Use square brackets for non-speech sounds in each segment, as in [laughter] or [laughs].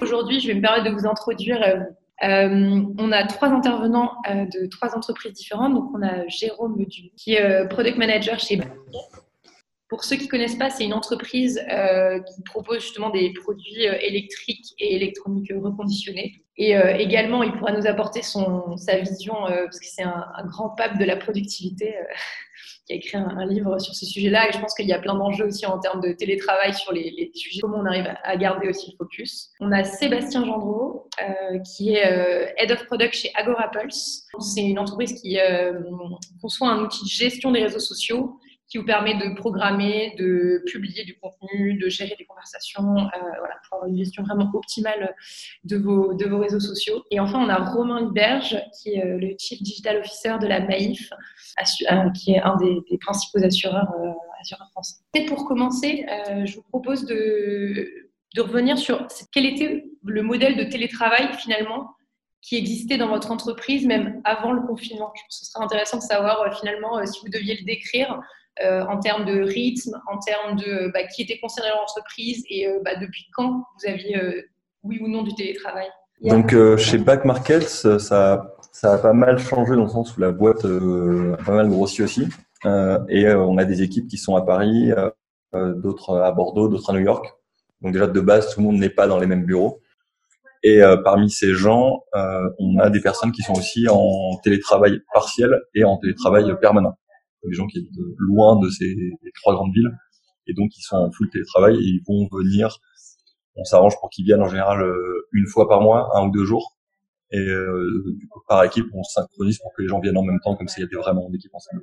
Aujourd'hui, je vais me permettre de vous introduire. euh, euh, on a trois intervenants euh, de trois entreprises différentes. Donc, on a Jérôme Dubu, qui est product manager chez. Pour ceux qui ne connaissent pas, c'est une entreprise qui propose justement des produits électriques et électroniques reconditionnés. Et également, il pourra nous apporter son, sa vision, parce que c'est un, grand pape de la productivité qui a écrit un, livre sur ce sujet-là. Et je pense qu'il y a plein d'enjeux aussi en termes de télétravail sur les, sujets, comment on arrive à, garder aussi le focus. On a Sébastien Gendreau, euh, qui est euh, Head of Product chez Agora Pulse. C'est une entreprise qui euh, conçoit un outil de gestion des réseaux sociaux qui vous permet de programmer, de publier du contenu, de gérer des conversations, euh, voilà, pour avoir une gestion vraiment optimale de vos, de vos réseaux sociaux. Et enfin, on a Romain Liberge, qui est euh, le Chief Digital Officer de la assu- euh, qui est un des, principaux assureurs, assureurs français. Et pour commencer, je vous propose de, de revenir sur quel était le modèle de télétravail finalement qui existait dans votre entreprise même avant le confinement. Je pense que ce serait intéressant de savoir finalement si vous deviez le décrire euh, en termes de rythme, en termes de bah, qui était concerné dans l'entreprise et euh, bah, depuis quand vous aviez euh, oui ou non du télétravail? Donc euh, chez Back Markets, euh, ça, ça a pas mal changé dans le sens où la boîte euh, a pas mal grossi aussi. Euh, et euh, on a des équipes qui sont à Paris, euh, euh, d'autres à Bordeaux, d'autres à New York. Donc déjà de base, tout le monde n'est pas dans les mêmes bureaux. Et euh, parmi ces gens, euh, on a des personnes qui sont aussi en télétravail partiel et en télétravail permanent. Des gens qui sont loin de ces trois grandes villes et donc ils sont en full télétravail et ils vont venir on s'arrange pour qu'ils viennent en général euh, une fois par mois, un ou deux jours. Et euh, du coup, par équipe, on se synchronise pour que les gens viennent en même temps, comme s'il y avait vraiment une équipe ensemble.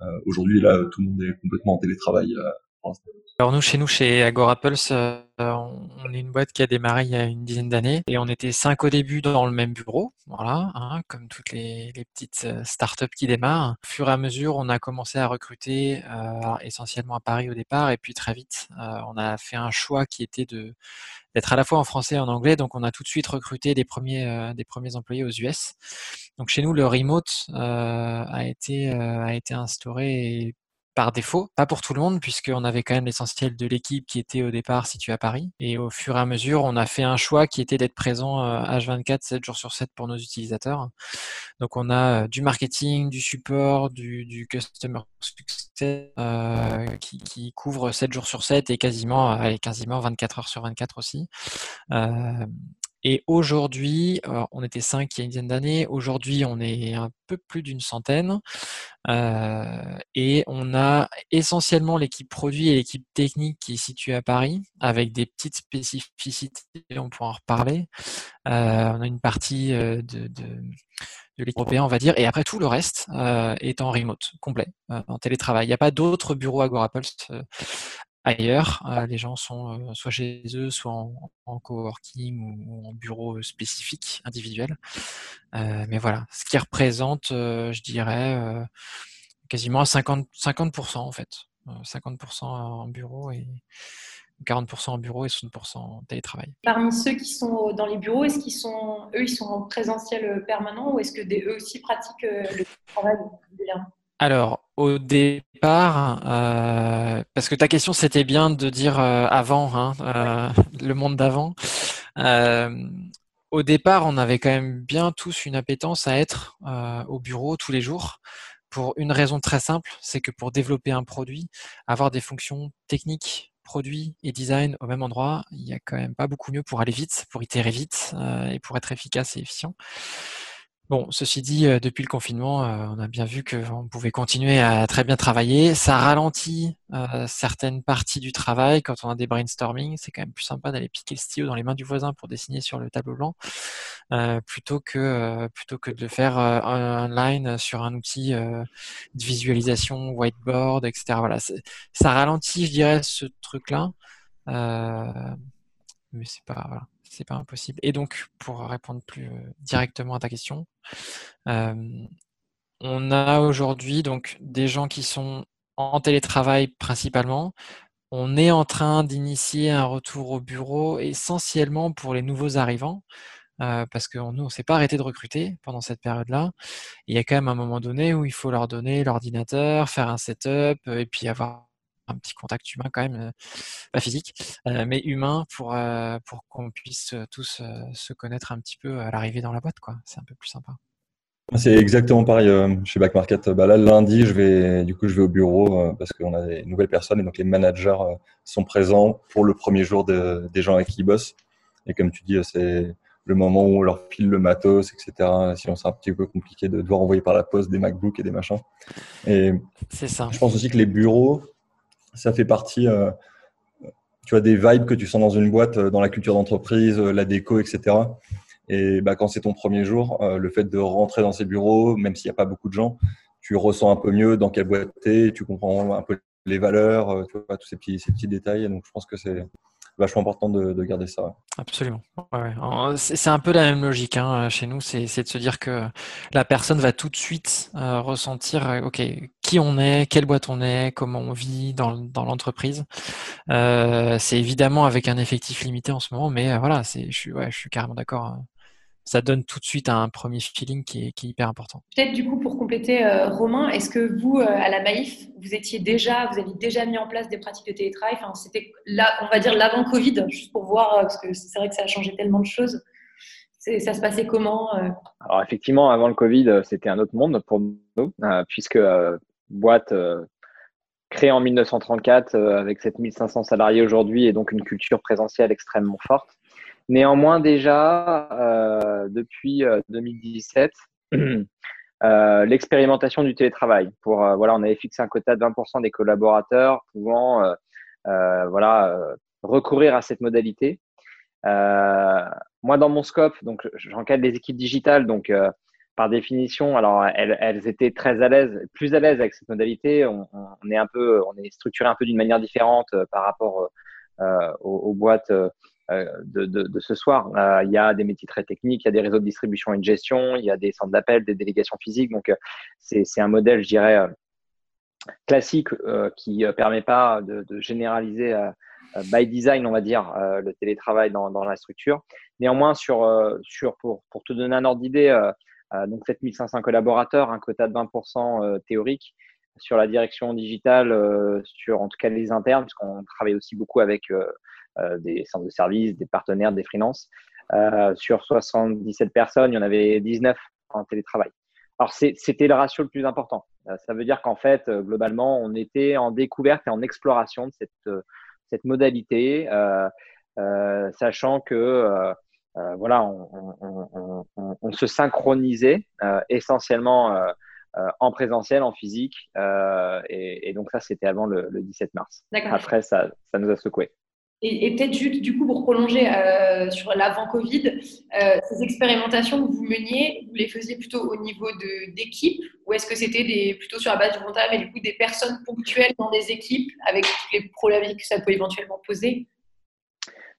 Euh, Aujourd'hui, là, tout le monde est complètement en télétravail. euh, pour l'instant. Alors nous, chez nous, chez Agora Pulse, euh, on est une boîte qui a démarré il y a une dizaine d'années et on était cinq au début dans le même bureau, voilà, hein, comme toutes les, les petites euh, startups qui démarrent. Au fur et à mesure, on a commencé à recruter euh, essentiellement à Paris au départ et puis très vite, euh, on a fait un choix qui était de d'être à la fois en français et en anglais, donc on a tout de suite recruté des premiers euh, des premiers employés aux US. Donc chez nous, le remote euh, a été a été instauré par défaut, pas pour tout le monde, puisqu'on avait quand même l'essentiel de l'équipe qui était au départ située à Paris. Et au fur et à mesure, on a fait un choix qui était d'être présent euh, H24, 7 jours sur 7 pour nos utilisateurs. Donc on a euh, du marketing, du support, du, du customer success euh, qui, qui couvre 7 jours sur 7 et quasiment, allez, quasiment 24 heures sur 24 aussi. Euh, et aujourd'hui, on était cinq il y a une dizaine d'années. Aujourd'hui, on est un peu plus d'une centaine. Euh, et on a essentiellement l'équipe produit et l'équipe technique qui est située à Paris, avec des petites spécificités, on pourra en reparler. Euh, on a une partie euh, de, l'équipe européenne, on va dire, et après tout le reste est en remote, complet, en télétravail. Il n'y a pas d'autres bureaux Agora Pulse euh, ailleurs. Euh, les gens sont euh, soit chez eux, soit en, en coworking ou, ou en bureau spécifique, individuel. Euh, mais voilà, ce qui représente, euh, je dirais, euh, quasiment à 50, 50% en fait. Euh, 50% en bureau et 40% en bureau et 60% en télétravail. Parmi ceux qui sont dans les bureaux, est-ce qu'ils sont eux ils sont en présentiel permanent ou est-ce que des, eux aussi pratiquent euh, le travail régulièrement? Alors, au départ, euh, parce que ta question c'était bien de dire euh, avant, hein, euh, le monde d'avant. Au départ, on avait quand même bien tous une appétence à être au bureau tous les jours pour une raison très simple, c'est que pour développer un produit, avoir des fonctions techniques, produit et design au même endroit, il n'y a quand même pas beaucoup mieux pour aller vite, pour itérer vite et pour être efficace et efficient. Bon, ceci dit, euh, depuis le confinement, euh, on a bien vu qu'on pouvait continuer à très bien travailler. Ça ralentit euh, certaines parties du travail. Quand on a des brainstorming, c'est quand même plus sympa d'aller piquer le stylo dans les mains du voisin pour dessiner sur le tableau blanc, plutôt que plutôt que de le faire online sur un outil de visualisation, whiteboard, etc. Voilà, ça ralentit, je dirais, ce truc-là. Mais c'est pas voilà, c'est pas impossible. Et donc, pour répondre plus euh, directement à ta question, euh, on a aujourd'hui donc des gens qui sont en télétravail principalement. On est en train d'initier un retour au bureau essentiellement pour les nouveaux arrivants, euh, parce que nous, on s'est pas arrêté de recruter pendant cette période-là. Il y a quand même un moment donné où il faut leur donner l'ordinateur, faire un setup, et puis avoir un petit contact humain quand même, pas physique, mais humain pour, pour qu'on puisse tous se connaître un petit peu à l'arrivée dans la boîte. quoi. C'est un peu plus sympa. C'est exactement pareil chez Back Market. Bah, là, lundi, je vais, du coup, je vais au bureau parce qu'on a des nouvelles personnes et donc les managers sont présents pour le premier jour des gens avec qui ils bossent. Et comme tu dis, c'est le moment où on leur file le matos, etc. Sinon, c'est un petit peu compliqué de devoir envoyer par la poste des MacBooks et des machins. Et c'est ça. Je pense aussi que les bureaux, ça fait partie, euh, tu vois, des vibes que tu sens dans une boîte, euh, dans la culture d'entreprise, euh, la déco, etc. Et bah, quand c'est ton premier jour, le fait de rentrer dans ces bureaux, même s'il n'y a pas beaucoup de gens, tu ressens un peu mieux dans quelle boîte tu es, tu comprends un peu les valeurs, tu vois, tous ces petits, ces petits détails. Donc, je pense que c'est vachement important de, garder ça. Absolument. C'est un peu la même logique hein, chez nous, c'est de se dire que la personne va tout de suite euh, ressentir, euh, ok, qui on est, quelle boîte on est, comment on vit dans, l'entreprise. Euh, c'est évidemment avec un effectif limité en ce moment, mais voilà, je suis, je suis carrément d'accord hein ça donne tout de suite un premier feeling qui est, hyper important. Peut-être du coup pour compléter, euh, Romain, est-ce que vous, euh, à la Maïf, vous étiez déjà, vous aviez déjà mis en place des pratiques de télétravail? Enfin, C'était là, on va dire l'avant Covid, juste pour voir, euh, parce que c'est vrai que ça a changé tellement de choses. Ça se passait comment Alors effectivement, avant le Covid, c'était un autre monde pour nous, puisque boîte créée en 1934 avec 7500 salariés aujourd'hui et donc une culture présentielle extrêmement forte. Néanmoins, déjà, euh, depuis 2017, euh, [clears throat] euh, l'expérimentation du télétravail. Pour, voilà, on avait fixé un quota de 20% des collaborateurs pouvant voilà, recourir à cette modalité. moi, dans mon scope, donc j'encadre les équipes digitales, donc par définition, alors elles, étaient très à l'aise, plus à l'aise avec cette modalité. On, est un peu, on est structuré un peu d'une manière différente par rapport aux, boîtes euh, de, de, ce soir. Euh, il y a des métiers très techniques, il y a des réseaux de distribution et de gestion, il y a des centres d'appel, des délégations physiques. Donc, euh, c'est un modèle, je dirais, classique qui ne permet pas de, généraliser by design, on va dire, le télétravail dans, dans, la structure. Néanmoins, sur, sur, pour, pour te donner un ordre d'idée, donc 7500 collaborateurs, un quota de 20% théorique sur la direction digitale, sur en tout cas les internes, puisqu'on travaille aussi beaucoup avec des centres de services, des partenaires, des freelances. Euh, sur 77 personnes, il y en avait 19 en télétravail. Alors, c'était le ratio le plus important. Euh, ça veut dire qu'en fait, globalement, on était en découverte et en exploration de cette, cette modalité, sachant que voilà, on, se synchronisait essentiellement en présentiel, en physique. Et, donc, ça, c'était avant le, le, 17 mars. Après, ça, ça nous a secoué. Et, peut-être juste, du coup, pour prolonger euh, sur l'avant-Covid, euh, ces expérimentations que vous meniez, vous les faisiez plutôt au niveau d'équipe ou est-ce que c'était plutôt sur la base du comptable et du coup des personnes ponctuelles dans des équipes avec les problèmes que ça peut éventuellement poser?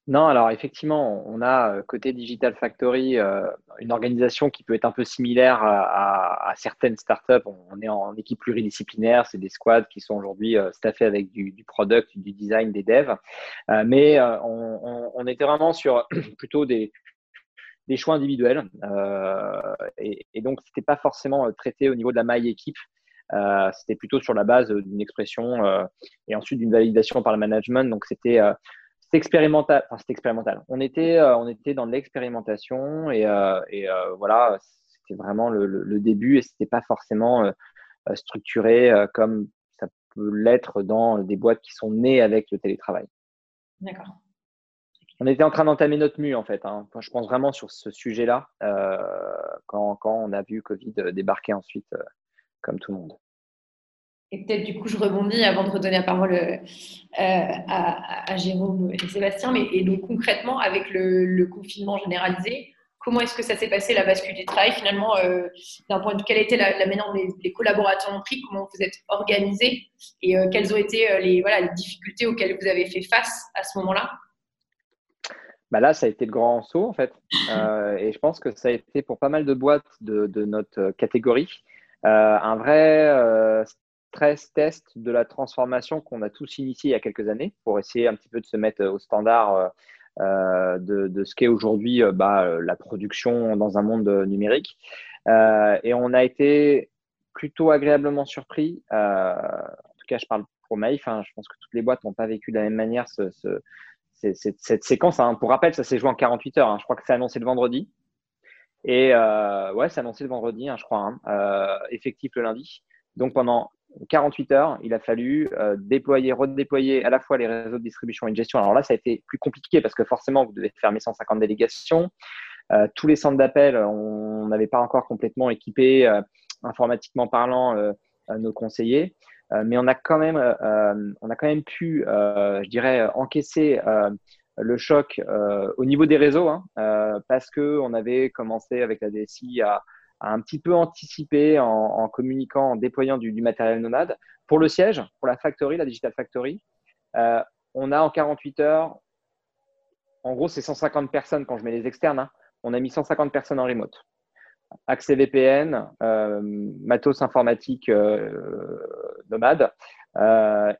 Non, alors effectivement, on a euh, côté Digital Factory euh, une organisation qui peut être un peu similaire à, certaines startups. On, est en équipe pluridisciplinaire, c'est des squads qui sont aujourd'hui euh, staffés avec du, product, du design, des devs. mais on, était vraiment sur [clears throat] plutôt des, choix individuels. et, et, donc, ce n'était pas forcément traité au niveau de la maille équipe. c'était plutôt sur la base d'une expression et ensuite d'une validation par le management. Donc, c'était c'est expérimental. Enfin, c'est expérimental. On était, euh, on était dans l'expérimentation et, euh, et euh, voilà, c'était vraiment le, le, début et c'était pas forcément structuré comme ça peut l'être dans des boîtes qui sont nées avec le télétravail. D'accord. On était en train d'entamer notre mue en fait. Hein. je pense vraiment sur ce sujet-là quand, quand, on a vu Covid débarquer ensuite, comme tout le monde. Et peut-être du coup, je rebondis avant de redonner la parole euh, à, Jérôme et Sébastien. Mais et donc concrètement, avec le, confinement généralisé, comment est-ce que ça s'est passé la bascule du travail? Finalement euh, D'un point de vue, quelle était la, manière dont les, collaborateurs ont pris? Comment vous êtes organisés? Et euh, quelles ont été les, voilà, les difficultés auxquelles vous avez fait face à ce moment-là? Bah là, ça a été le grand saut en fait. [laughs] et je pense que ça a été pour pas mal de boîtes de, de notre catégorie un vrai stress test de la transformation qu'on a tous initié il y a quelques années pour essayer un petit peu de se mettre au standard euh, euh, de, ce qu'est aujourd'hui euh, bah, la production dans un monde numérique. et on a été plutôt agréablement surpris, en tout cas, je parle pour Maïf. Hein, je pense que toutes les boîtes n'ont pas vécu de la même manière ce, cette, séquence. Hein. Pour rappel, ça s'est joué en 48 heures. Hein. Je crois que c'est annoncé le vendredi. Et euh, ouais, c'est annoncé le vendredi, je crois. Euh, effectif le lundi. Donc pendant 48 heures, il a fallu euh, déployer, redéployer à la fois les réseaux de distribution et de gestion. Alors là, ça a été plus compliqué parce que forcément, vous devez fermer 150 délégations. Euh, tous les centres d'appel, on n'avait pas encore complètement équipé, euh, informatiquement parlant, nos conseillers. mais on a quand même, on a quand même pu, je dirais, encaisser le choc au niveau des réseaux hein, parce qu'on avait commencé avec la DSI à un petit peu anticipé en, communiquant, en déployant du, matériel nomade. Pour le siège, pour la factory, la Digital Factory, euh, on a en 48 heures, en gros, c'est 150 personnes quand je mets les externes, hein. on a mis 150 personnes en remote. Accès VPN, euh, matos informatique euh, nomade.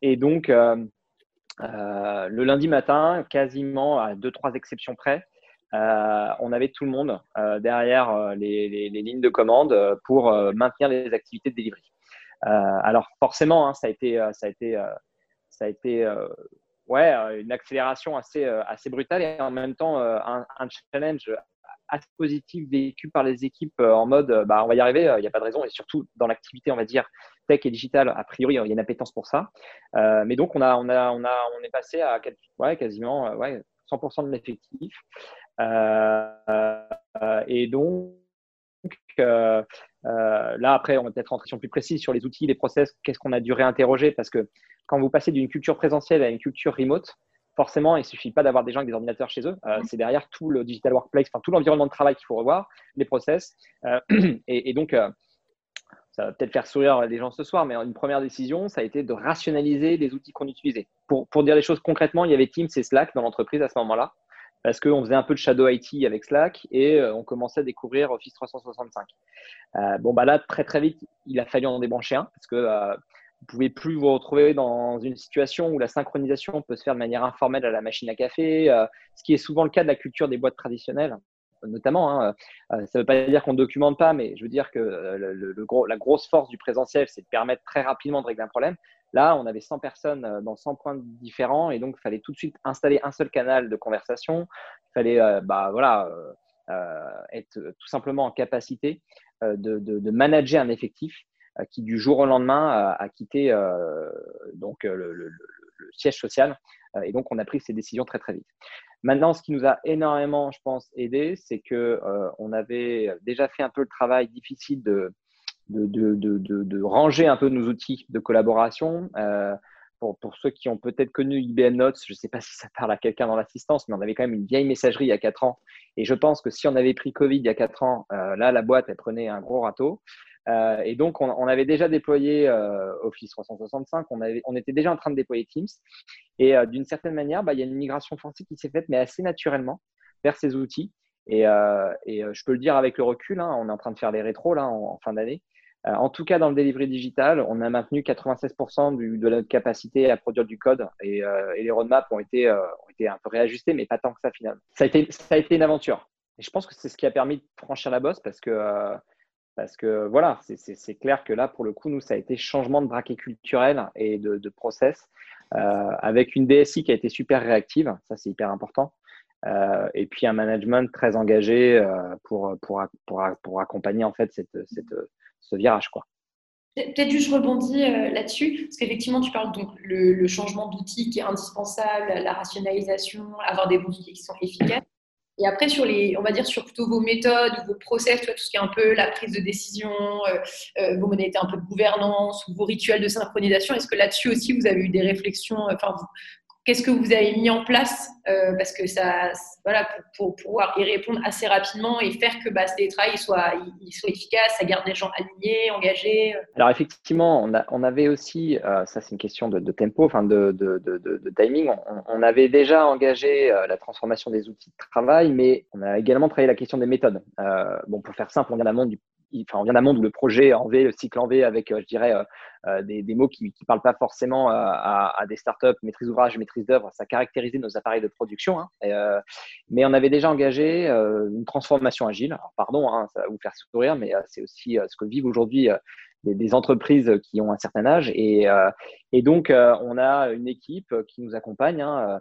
et donc, le lundi matin, quasiment à deux, trois exceptions près, euh, on avait tout le monde euh, derrière euh, les, lignes de commande pour maintenir les activités de delivery. alors forcément, hein, ça a été, une accélération assez, brutale et en même temps un, challenge assez positif vécu par les équipes en mode bah, on va y arriver, il n'y a pas de raison. Et surtout dans l'activité, on va dire tech et digital, a priori, il y a une appétence pour ça. mais donc, on, est passé à quasiment ouais, 100% de l'effectif. Euh, et donc, euh, euh, là, après, on va peut-être rentrer sur plus précis sur les outils, les process, qu'est-ce qu'on a dû réinterroger parce que quand vous passez d'une culture présentielle à une culture remote, forcément, il ne suffit pas d'avoir des gens avec des ordinateurs chez eux. c'est derrière tout le digital workplace, enfin tout l'environnement de travail qu'il faut revoir, les process. [clears throat] et, donc, ça va peut-être faire sourire les gens ce soir, mais une première décision, ça a été de rationaliser les outils qu'on utilisait. Pour, pour dire les choses concrètement, il y avait Teams et Slack dans l'entreprise à ce moment-là parce qu'on faisait un peu de shadow IT avec Slack et euh, on commençait à découvrir Office 365. Euh, bon, bah là, très très vite, il a fallu en débrancher un parce que euh, vous ne pouvez plus vous retrouver dans une situation où la synchronisation peut se faire de manière informelle à la machine à café, ce qui est souvent le cas de la culture des boîtes traditionnelles notamment. Hein. ça ne veut pas dire qu'on ne documente pas, mais je veux dire que gros, la grosse force du présentiel, c'est de permettre très rapidement de régler un problème. Là, on avait 100 personnes euh, dans 100 points différents et donc il fallait tout de suite installer un seul canal de conversation. Il fallait euh, bah, voilà, euh, être tout simplement en capacité de, manager un effectif qui, du jour au lendemain, a, quitté donc, le, siège social. et donc, on a pris ces décisions très, très vite. Maintenant, ce qui nous a énormément, je pense, aidé, c'est que on avait déjà fait un peu le travail difficile de, de, de, de, ranger un peu nos outils de collaboration. Euh, pour, pour, ceux qui ont peut-être connu IBM Notes, je ne sais pas si ça parle à quelqu'un dans l'assistance, mais on avait quand même une vieille messagerie il y a 4 ans. Et je pense que si on avait pris Covid il y a 4 ans, euh, là, la boîte, elle prenait un gros râteau. Euh, et donc, on, avait déjà déployé Office 365, on, avait, on était déjà en train de déployer Teams. Et d'une certaine manière, bah, il y a une migration forcée qui s'est faite, mais assez naturellement, vers ces outils. Et, et je peux le dire avec le recul, hein, on est en train de faire les rétros là, en fin d'année. Euh, en tout cas, dans le delivery digital, on a maintenu 96% de notre capacité à produire du code et, euh, les roadmaps ont été, euh, ont été un peu réajustés, mais pas tant que ça finalement. Ça a été, ça a été une aventure. Et je pense que c'est ce qui a permis de franchir la bosse parce que, parce que voilà, c'est clair que là, pour le coup, nous, ça a été changement de braquet culturel et de, process avec une DSI qui a été super réactive. Ça, c'est hyper important. et puis un management très engagé pour, pour, pour, pour, accompagner en fait cette, cette, ce virage. Quoi. Peut-être juste je rebondis euh, là-dessus, parce qu'effectivement, tu parles donc le, changement d'outils qui est indispensable, la rationalisation, avoir des bons outils qui sont efficaces. Et après, sur les, on va dire sur plutôt vos méthodes ou vos process, tout ce qui est un peu la prise de décision, euh, euh, vos modalités un peu de gouvernance ou vos rituels de synchronisation, est-ce que là-dessus aussi vous avez eu des réflexions, enfin, Qu'est-ce que vous avez mis en place euh, Parce que ça, voilà, pour, pouvoir y répondre assez rapidement et faire que bah, ce télétravail soit, il, soit efficace, ça garde les gens alignés, engagés. Euh. Alors effectivement, on avait aussi, euh, ça c'est une question de, tempo, enfin de, de, de timing, on, avait déjà engagé la transformation des outils de travail, mais on a également travaillé la question des méthodes. bon, pour faire simple, on vient d'un monde du enfin, on vient d'un monde où le projet en V, le cycle en V, avec, euh, je dirais, euh, euh, des, mots qui ne parlent pas forcément à, des startups, maîtrise d'ouvrage, maîtrise d'œuvre, ça caractérisait nos appareils de production. Hein. mais on avait déjà engagé une transformation agile. pardon, hein, ça va vous faire sourire, mais c'est aussi ce que vivent aujourd'hui des, entreprises qui ont un certain âge. Et, et donc, on a une équipe qui nous accompagne hein,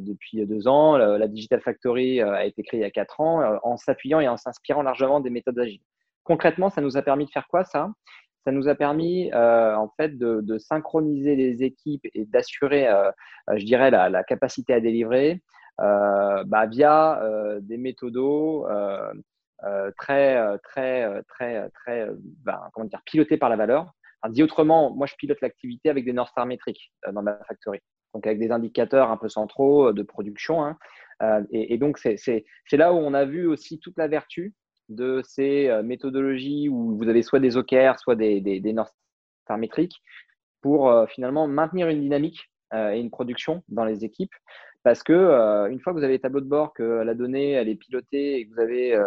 depuis deux ans. La Digital Factory a été créée il y a quatre ans en s'appuyant et en s'inspirant largement des méthodes agiles. Concrètement, ça nous a permis de faire quoi ça? Ça nous a permis en fait de, de, synchroniser les équipes et d'assurer, je dirais, la, la, capacité à délivrer bah, via des méthodos très, très, très, très, bah, comment dire, pilotés par la valeur. dit autrement, moi je pilote l'activité avec des North Star métriques dans ma factory, donc avec des indicateurs un peu centraux de production. Hein. Et, et, donc c'est là où on a vu aussi toute la vertu de ces euh, méthodologies où vous avez soit des OKR, soit des, des, des North Star métriques pour euh, finalement maintenir une dynamique euh, et une production dans les équipes. Parce que une fois que vous avez les tableaux de bord, que la donnée elle est pilotée et que vous avez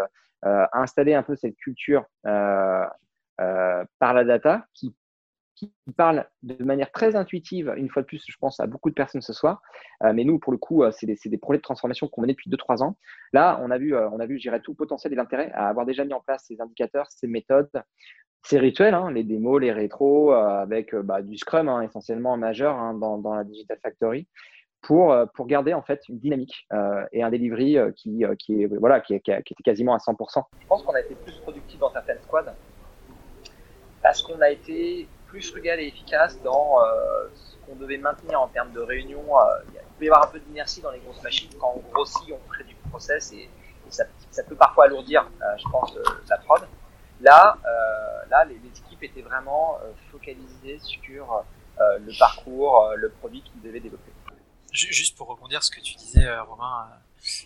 installé un peu cette culture par la data qui qui parle de manière très intuitive, une fois de plus, je pense à beaucoup de personnes ce soir. Euh, mais nous, pour le coup, euh, c'est des, des, projets de transformation qu'on menait depuis 2-3 ans. Là, on a vu, euh, on a vu, tout le potentiel et l'intérêt à avoir déjà mis en place ces indicateurs, ces méthodes, ces rituels, hein, les démos, les rétros, avec bah, du Scrum hein, essentiellement majeur hein, dans, la Digital Factory. Pour, garder en fait une dynamique et un delivery qui, est, voilà, qui, était quasiment à 100%. Je pense qu'on a été plus productif dans certaines squads parce qu'on a été plus frugal et efficace dans euh, ce qu'on devait maintenir en termes de réunion. Euh, il peut y avoir un peu d'inertie dans les grosses machines. Quand on grossit, on crée du process et, ça, peut parfois alourdir, euh, je pense, la prod. Là, là les, équipes étaient vraiment focalisées sur le parcours, le produit qu'ils devaient développer. Juste pour rebondir ce que tu disais, Romain,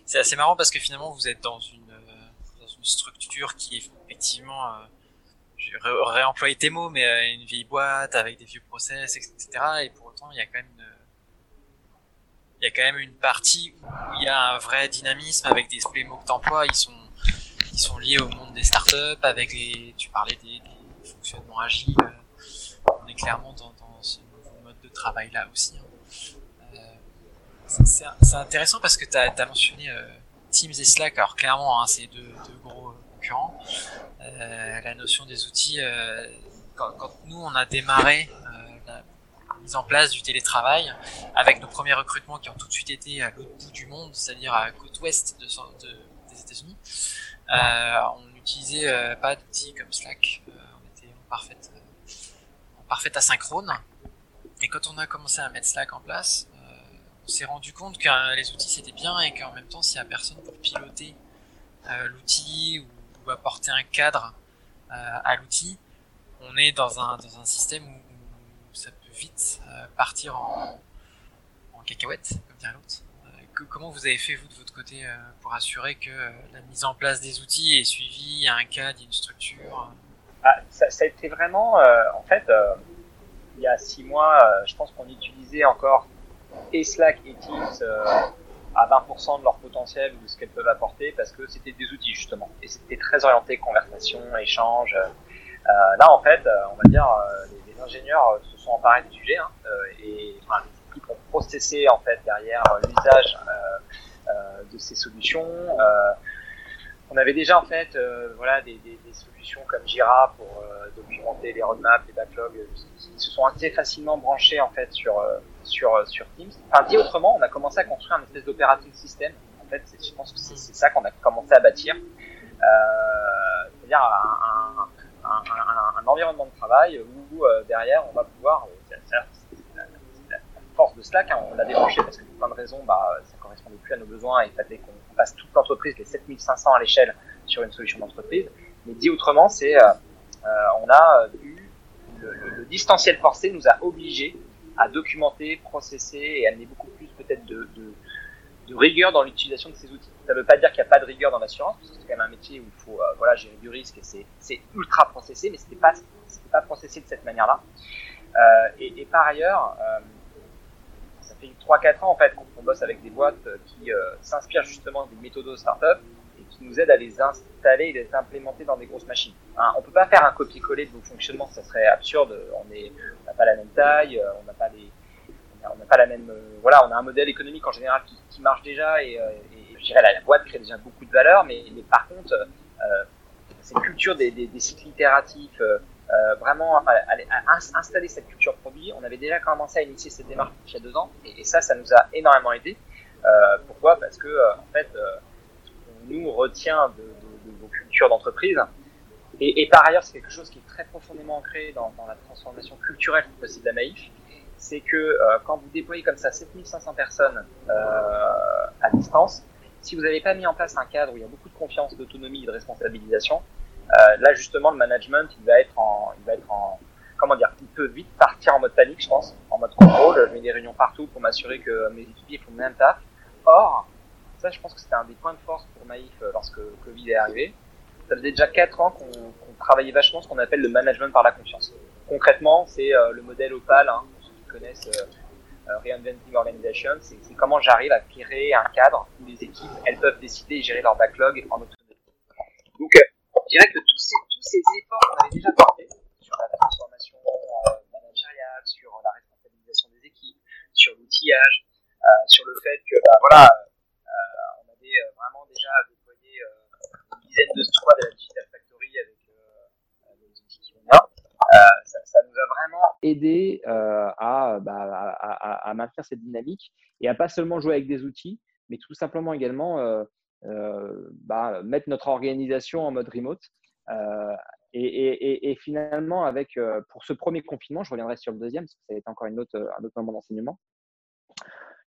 c'est assez marrant parce que finalement vous êtes dans une, dans une structure qui est effectivement je réemployer tes mots, mais euh, une vieille boîte avec des vieux process, etc. Et pour autant, il y a quand même une, il y a quand même une partie où il y a un vrai dynamisme avec des mots que t'emploies, ils sont, ils sont liés au monde des startups, avec les, tu parlais des, des fonctionnements agiles. On est clairement dans, dans ce nouveau mode de travail là aussi. Hein. Euh, c'est intéressant parce que tu as, mentionné euh, Teams et Slack. Alors clairement, hein, c'est deux, deux, gros Euh, la notion des outils, euh, quand, nous on a démarré euh, la mise en place du télétravail, avec nos premiers recrutements qui ont tout de suite été à l'autre bout du monde, c'est-à-dire à côte ouest de, de, des États-Unis, on n'utilisait pas d'outils comme Slack, on était en parfaite, en parfaite asynchrone. Et quand on a commencé à mettre Slack en place, on s'est rendu compte que les outils c'était bien et qu'en même temps, s'il n'y a personne pour piloter l'outil ou apporter un cadre euh, à l'outil, on est dans un, dans un système où, ça peut vite euh, partir en, cacahuète, comme dirait l'autre. Euh, comment vous avez fait, vous, de votre côté, pour assurer que la mise en place des outils est suivie, il y a un cadre, il y a une structure ah, ça, a été vraiment, en fait, il y a six mois, je pense qu'on utilisait encore et Slack et Teams à 20% de potentiel ou ce qu'elles peuvent apporter parce que c'était des outils justement et c'était très orienté conversation, échange. Euh, là en fait, euh, on va dire euh, les, ingénieurs se sont emparés du sujet hein, et enfin, les équipes ont processé en fait derrière l'usage de ces solutions. on avait déjà en fait voilà des, des, solutions comme Jira pour documenter les roadmaps, les backlogs qui se sont assez facilement branchés en fait sur sur, euh, sur Teams. Enfin, dit autrement, on a commencé à construire un espèce d'operating system. Fait, je pense que c'est ça qu'on a commencé à bâtir. Euh, C'est-à-dire un, environnement de travail où euh, derrière, on va pouvoir, euh, la, force de Slack, hein, on l'a débranché parce que pour plein de raisons, bah, ça correspondait plus à nos besoins et il fallait qu'on passe toute l'entreprise, les 7500 à l'échelle, sur une solution d'entreprise. Mais dit autrement, c'est euh, on a eu le, distanciel forcé nous a obligés à documenter, processer et amener beaucoup plus peut-être de, de, rigueur dans l'utilisation de ces outils. Ça ne veut pas dire qu'il n'y a pas de rigueur dans l'assurance, parce que c'est quand même un métier où il faut euh, voilà, gérer du risque et c'est ultra processé, mais ce n'était pas, pas processé de cette manière-là. Euh, et, par ailleurs, euh, ça fait 3-4 ans en fait qu'on bosse avec des boîtes qui s'inspirent justement des méthodes start-up et qui nous aident à les installer et les implémenter dans des grosses machines. Hein, on peut pas faire un copier-coller de vos fonctionnements, ça serait absurde. On n'a pas la même taille, on n'a pas les, on n'a pas la même, euh, voilà, on a un modèle économique en général qui, marche déjà et, euh, je dirais la, boîte crée déjà beaucoup de valeur, mais, mais par contre, euh, cette culture des, des, des cycles itératifs, vraiment installer cette culture produit. On avait déjà commencé à initier cette démarche il y a deux ans et, ça, ça nous a énormément aidé. pourquoi? Parce que en fait, on nous retient de, vos cultures d'entreprise. Et, par ailleurs, c'est quelque chose qui est très profondément ancré dans, la transformation culturelle possible de la Maïf. C'est que quand vous déployez comme ça 7500 personnes à distance, si vous n'avez pas mis en place un cadre où il y a beaucoup de confiance, d'autonomie et de responsabilisation, euh, là justement le management il va être en, il va être en, comment dire, il peut vite partir en mode panique, je pense, en mode contrôle. Je mets des réunions partout pour m'assurer que mes équipiers font le même taf. Or, ça, je pense que c'était un des points de force pour Maïf euh, lorsque Covid est arrivé. Ça faisait déjà quatre ans qu'on travaillait vachement ce qu'on appelle le management par la confiance. Concrètement, c'est euh, le modèle Opal, hein, connaissent euh, Reinventing Organization, c'est comment j'arrive à créer un cadre où les équipes, elles peuvent décider et gérer leur backlog en autonomie. Donc, euh, je dirais que tous ces, efforts qu'on avait déjà portés sur la transformation euh, managériale, sur la responsabilisation des équipes, sur l'outillage, sur le fait que, bah, voilà, on avait vraiment déjà déployé une dizaine de squads de la Digital Factory avec les outils qui vont bien. Ça, nous a vraiment aidé euh, à, bah, à, maintenir cette dynamique et à pas seulement jouer avec des outils, mais tout simplement également euh, euh, bah, mettre notre organisation en mode remote. Et, finalement, avec, pour ce premier confinement, je reviendrai sur le deuxième, parce que ça va être encore une autre, un autre moment d'enseignement,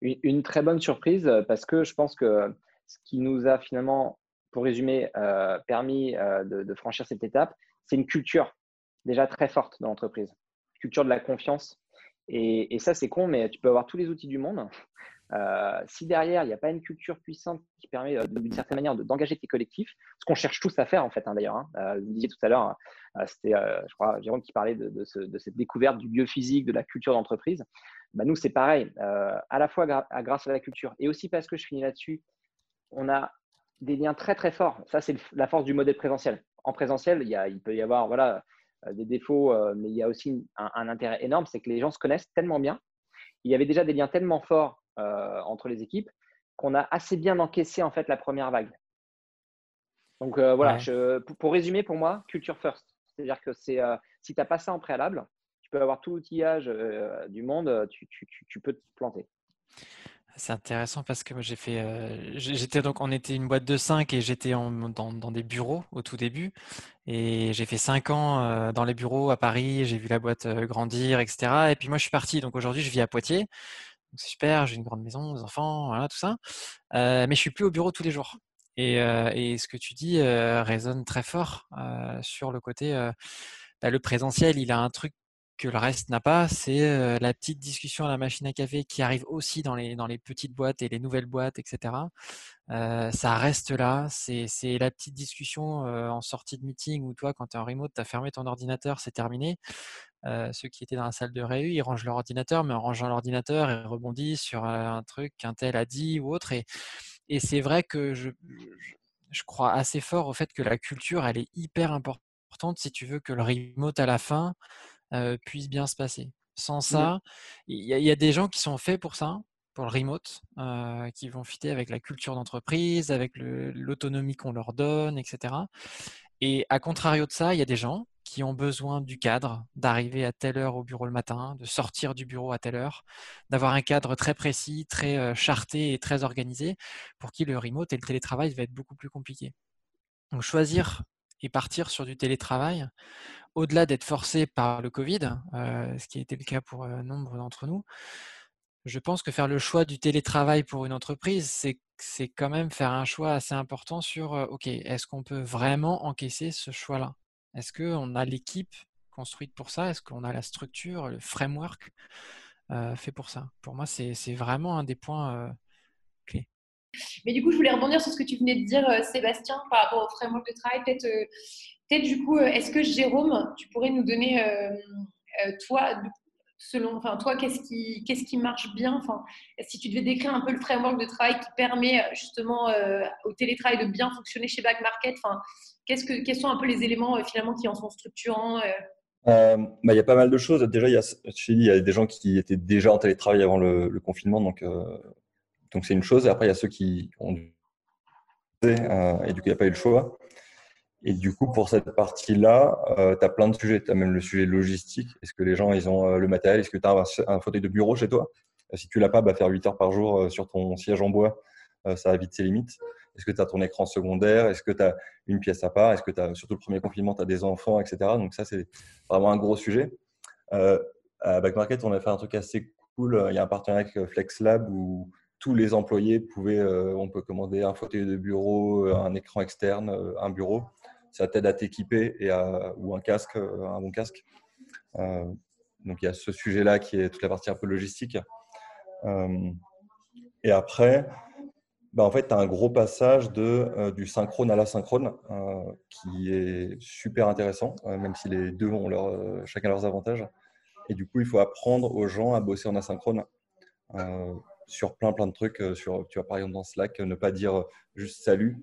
une, très bonne surprise parce que je pense que ce qui nous a finalement, pour résumer, permis de, franchir cette étape, c'est une culture déjà très forte dans l'entreprise culture de la confiance. Et, ça, c'est con, mais tu peux avoir tous les outils du monde. Euh, si derrière, il n'y a pas une culture puissante qui permet euh, d'une certaine manière d'engager tes collectifs, ce qu'on cherche tous à faire en fait, hein, d'ailleurs. Hein. Euh, vous disiez tout à l'heure, c'était, je crois, Jérôme qui parlait de, cette découverte du biophysique, de la culture d'entreprise. Bah, nous, c'est pareil, à la fois grâce à la culture et aussi parce que je finis là-dessus, on a des liens très très forts. Ça, c'est la force du modèle présentiel. En présentiel, il, il peut y avoir voilà, des défauts, euh, mais il y a aussi un, intérêt énorme, c'est que les gens se connaissent tellement bien. Il y avait déjà des liens tellement forts euh, entre les équipes qu'on a assez bien encaissé en fait la première vague. Donc voilà, pour, résumer, pour moi, culture first. C'est-à-dire que c'est si tu n'as pas ça en préalable, tu peux avoir tout l'outillage du monde, tu, peux te planter. C'est intéressant parce que j'ai fait, euh, j'étais donc, on était une boîte de 5 et j'étais dans, des bureaux au tout début. Et j'ai fait 5 ans euh, dans les bureaux à Paris, j'ai vu la boîte euh, grandir, etc. Et puis moi, je suis parti. Donc aujourd'hui, je vis à Poitiers. c'est super, j'ai une grande maison, des enfants, voilà, tout ça. mais je suis plus au bureau tous les jours. Et, et ce que tu dis résonne très fort sur le côté, bah, le présentiel, il a un truc que le reste n'a pas, c'est la petite discussion à la machine à café qui arrive aussi dans les, dans les petites boîtes et les nouvelles boîtes, etc. ça reste là, c'est la petite discussion en sortie de meeting où toi, quand tu es en remote, tu as fermé ton ordinateur, c'est terminé. ceux qui étaient dans la salle de réu, ils rangent leur ordinateur, mais en rangeant l'ordinateur, ils rebondissent sur un truc qu'un tel a dit ou autre. Et, et c'est vrai que je, je crois assez fort au fait que la culture, elle est hyper importante si tu veux que le remote à la fin, puisse bien se passer. Sans ça, il y, a des gens qui sont faits pour ça, pour le remote, qui vont fitter avec la culture d'entreprise, avec l'autonomie qu'on leur donne, etc. Et à contrario de ça, il y a des gens qui ont besoin du cadre, d'arriver à telle heure au bureau le matin, de sortir du bureau à telle heure, d'avoir un cadre très précis, très charté et très organisé, pour qui le remote et le télétravail va être beaucoup plus compliqué. Donc choisir et partir sur du télétravail, au-delà d'être forcé par le Covid, euh, ce qui a été le cas pour euh, nombre d'entre nous, je pense que faire le choix du télétravail pour une entreprise, c'est quand même faire un choix assez important sur, euh, OK, est-ce qu'on peut vraiment encaisser ce choix-là? Est-ce qu'on a l'équipe construite pour ça? Est-ce qu'on a la structure, le framework fait pour ça? Pour moi, c'est vraiment un des points. Mais du coup, je voulais rebondir sur ce que tu venais de dire, Sébastien, par rapport au framework de travail. Peut-être Peut-être du coup, euh, est-ce que Jérôme, tu pourrais nous donner, euh, euh, toi, selon, enfin, toi, qu'est-ce qui, qu'est-ce qui marche bien? Enfin, Si tu devais décrire un peu le framework de travail qui permet justement au télétravail de bien fonctionner chez Back Market, enfin, qu'est-ce que, quels sont un peu les éléments finalement qui en sont structurants bah, il y a pas mal de choses. Déjà, il y, a, il y a des gens qui étaient déjà en télétravail avant le, confinement, donc donc c'est une chose. Après, il y a ceux qui ont dû et du coup, il n'y a pas eu le choix. Et du coup, pour cette partie-là, euh, tu as plein de sujets. Tu as même le sujet logistique. Est-ce que les gens, ils ont euh, le matériel? Est-ce que tu as un, fauteuil de bureau chez toi? Si tu l'as pas, bah, faire 8 heures par jour sur ton siège en bois, ça a vite ses limites. Est-ce que tu as ton écran secondaire? Est-ce que tu as une pièce à part? Est-ce que tu as, surtout le premier confinement, tu as des enfants, etc. Donc ça, c'est vraiment un gros sujet. à Backmarket, on a fait un truc assez cool. Il y a un partenariat avec FlexLab où tous les employés pouvaient, on peut commander un fauteuil de bureau, un écran externe, un bureau ça t'aide à t'équiper et à, ou un casque, euh, un bon casque. Euh, donc il y a ce sujet-là qui est toute la partie un peu logistique. Euh, et après, bah, en fait, tu as un gros passage de, du synchrone à l'asynchrone qui est super intéressant, même si les deux ont chacun leurs avantages. Et du coup, il faut apprendre aux gens à bosser en asynchrone sur plein plein de trucs. Sur, tu vois, par exemple, dans Slack, ne pas dire juste salut,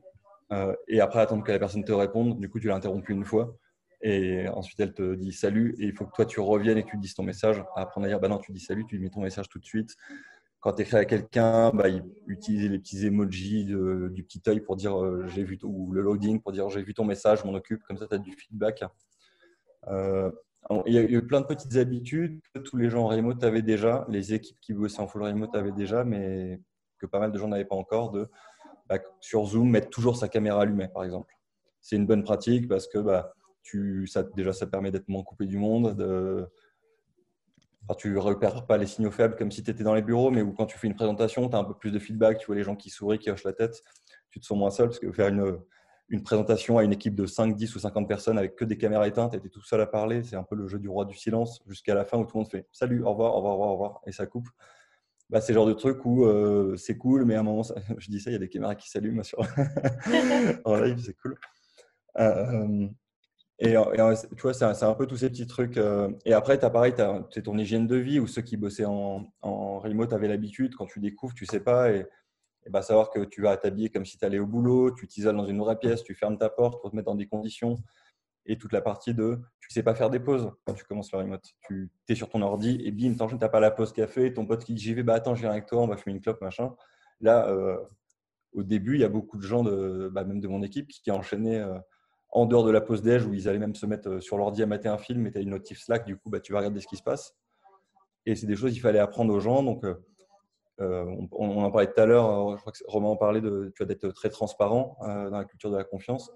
euh, et après attendre que la personne te réponde. Du coup, tu l'as interrompu une fois. Et ensuite, elle te dit salut. Et il faut que toi, tu reviennes et que tu dises ton message. Apprendre à dire bah non, tu dis salut, tu mets ton message tout de suite. Quand tu écris à quelqu'un, bah, utiliser les petits emojis du petit œil pour dire euh, j'ai vu, ou le loading pour dire j'ai vu ton message, je m'en occupe. Comme ça, tu as du feedback. Euh, il y a eu plein de petites habitudes que tous les gens en remote avaient déjà, les équipes qui bossaient en full remote avaient déjà, mais que pas mal de gens n'avaient pas encore. De bah, sur Zoom, mettre toujours sa caméra allumée, par exemple. C'est une bonne pratique parce que bah, tu, ça, déjà, ça permet d'être moins coupé du monde. De, tu ne repères pas les signaux faibles comme si tu étais dans les bureaux, mais quand tu fais une présentation, tu as un peu plus de feedback, tu vois les gens qui sourient, qui hochent la tête, tu te sens moins seul parce que faire une, une présentation à une équipe de 5, 10 ou 50 personnes avec que des caméras éteintes, tu étais tout seul à parler, c'est un peu le jeu du roi du silence jusqu'à la fin où tout le monde fait salut, au revoir, au revoir, au revoir, et ça coupe bah, c'est le genre de truc où euh, c'est cool, mais à un moment, [laughs] je dis ça, il y a des caméras qui s'allument sur... [laughs] en live, c'est cool. Euh, et, tu vois, c'est un, peu tous ces petits trucs. Euh, et après, as pareil, c'est ton hygiène de vie où ceux qui bossaient en, en remote avaient l'habitude. Quand tu découvres, tu sais pas. Et, et bah, savoir que tu vas t'habiller comme si tu allais au boulot, tu t'isoles dans une vraie pièce, tu fermes ta porte pour te mettre dans des conditions et toute la partie de tu sais pas faire des pauses quand tu commences le remote. Tu es sur ton ordi et bim, tu n'as pas la pause café, ton pote qui dit j'y vais, bah attends, je viens avec toi, on va fumer une clope, machin. Là, euh, au début, il y a beaucoup de gens, bah, même de mon équipe, qui, enchaînaient euh, en dehors de la pause déj où ils allaient même se mettre euh, sur l'ordi à mater un film et tu as une notif Slack, du coup, bah, tu vas regarder ce qui se passe. Et c'est des choses qu'il fallait apprendre aux gens. Donc, on, en parlait tout à l'heure, je crois que Romain en parlait de, tu d'être très transparent dans la culture de la confiance.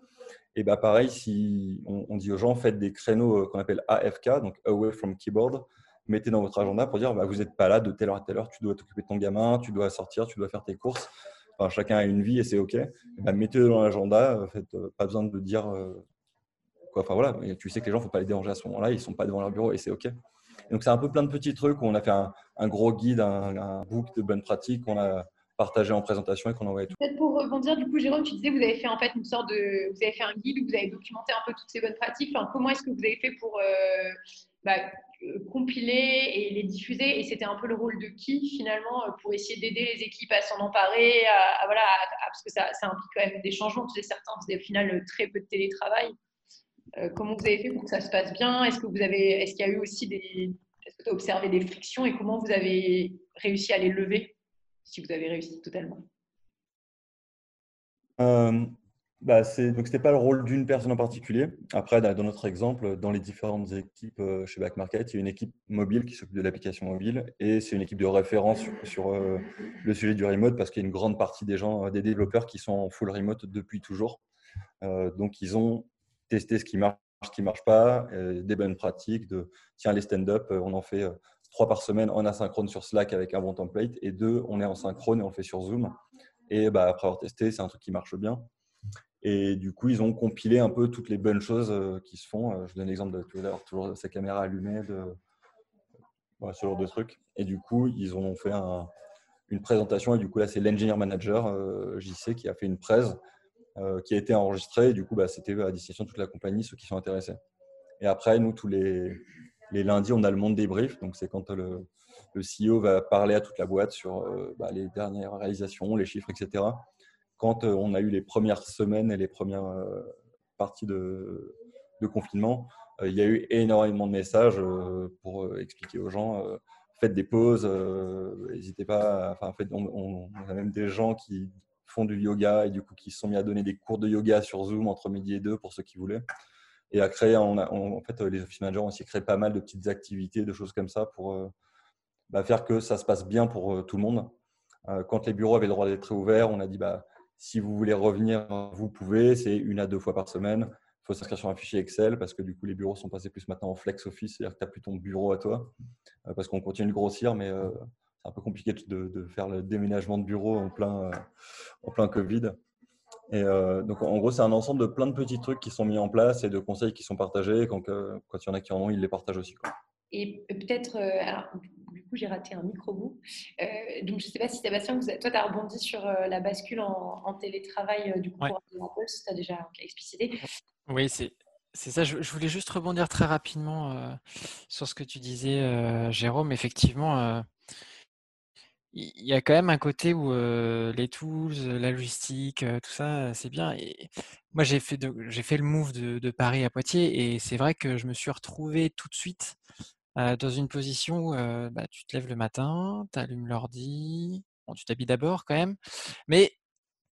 Et bah pareil, si on, dit aux gens, faites des créneaux euh, qu'on appelle AFK, donc Away from Keyboard, mettez dans votre agenda pour dire, bah, vous n'êtes pas là de telle heure à telle heure, tu dois t'occuper de ton gamin, tu dois sortir, tu dois faire tes courses. Chacun a une vie et c'est OK. Bah, mettez-le dans l'agenda, euh, faites euh, pas besoin de dire quoi. Enfin voilà, tu sais que les gens, ne faut pas les déranger à ce moment-là, ils ne sont pas devant leur bureau et c'est OK. Donc c'est un peu plein de petits trucs où on a fait un, gros guide, un, book de bonnes pratiques qu'on a partagé en présentation et qu'on envoyait tout. Peut-être pour rebondir, du coup, Jérôme, tu disais vous avez fait en fait une sorte de, vous avez fait un guide où vous avez documenté un peu toutes ces bonnes pratiques. Comment est-ce que vous avez fait pour euh, bah, euh, compiler et les diffuser? Et c'était un peu le rôle de qui finalement euh, pour essayer d'aider les équipes à s'en emparer, à, voilà, parce que ça, implique quand même des changements. Tu sais, certains faisaient au final très peu de télétravail. comment vous avez fait pour que ça se passe bien? Est-ce que vous avez, est-ce qu'il y a eu aussi des, observé des frictions et comment vous avez réussi à les lever si vous avez réussi totalement euh, bah Ce n'était pas le rôle d'une personne en particulier. Après, dans notre exemple, dans les différentes équipes euh, chez Back Market, il y a une équipe mobile qui s'occupe de l'application mobile et c'est une équipe de référence sur, euh, le sujet du remote parce qu'il y a une grande partie des gens, des développeurs qui sont en full remote depuis toujours. donc, ils ont testé ce qui marche, qui ne marche pas, des bonnes pratiques de tiens, les stand-up, on en fait trois par semaine en asynchrone sur Slack avec un bon template, et deux, on est en synchrone et on le fait sur Zoom. Et bah, après avoir testé, c'est un truc qui marche bien. Et du coup, ils ont compilé un peu toutes les bonnes choses euh, qui se font. Euh, je donne l'exemple de toujours, toujours sa caméra allumée, de, ce genre de trucs. Et du coup, ils ont fait une présentation. Et du coup, là, c'est l'engineer manager, euh, JC, qui a fait une presse qui a été enregistrée. Et du coup, bah, c'était à destination de toute la compagnie, ceux qui sont intéressés. Et après, nous, tous les, les lundis, on a le monde débrief. Donc, c'est quand le, CEO va parler à toute la boîte sur euh, bah, les dernières réalisations, les chiffres, etc. Quand euh, on a eu les premières semaines et les premières euh, parties de, confinement, il y a eu énormément de messages pour expliquer aux gens faites des pauses, n'hésitez pas. Enfin, en fait, on, a même des gens qui font du yoga et du coup qui se sont mis à donner des cours de yoga sur Zoom entre midi et deux pour ceux qui voulaient. Et à créer, on en fait, les office managers ont aussi créé pas mal de petites activités, de choses comme ça pour bah, faire que ça se passe bien pour tout le monde. quand les bureaux avaient le droit d'être ouverts, on a dit bah, si vous voulez revenir, vous pouvez, c'est une à deux fois par semaine. Il faut s'inscrire sur un fichier Excel parce que du coup, les bureaux sont passés plus maintenant en flex office, c'est-à-dire que tu n'as plus ton bureau à toi parce qu'on continue de grossir, mais c'est un peu compliqué de, faire le déménagement de bureau en plein, euh, en plein Covid. Et euh, donc, en gros, c'est un ensemble de plein de petits trucs qui sont mis en place et de conseils qui sont partagés. Quand, euh, quand il y en a qui en ont, ils les partagent aussi. Quoi. Et peut-être, alors, du coup, j'ai raté un micro-bout. donc, je ne sais pas si Sébastien, toi, tu as rebondi sur la bascule en, télétravail du coup, pour tu as déjà explicité. Oui, c'est. C'est ça, je, voulais juste rebondir très rapidement sur ce que tu disais, Jérôme. Effectivement, il y a quand même un côté où les tools, la logistique, tout ça, c'est bien. Moi, j'ai fait, j'ai fait le move de, Paris à Poitiers et c'est vrai que je me suis retrouvé tout de suite dans une position où bah, tu te lèves le matin, tu allumes l'ordi, tu t'habilles d'abord quand même, mais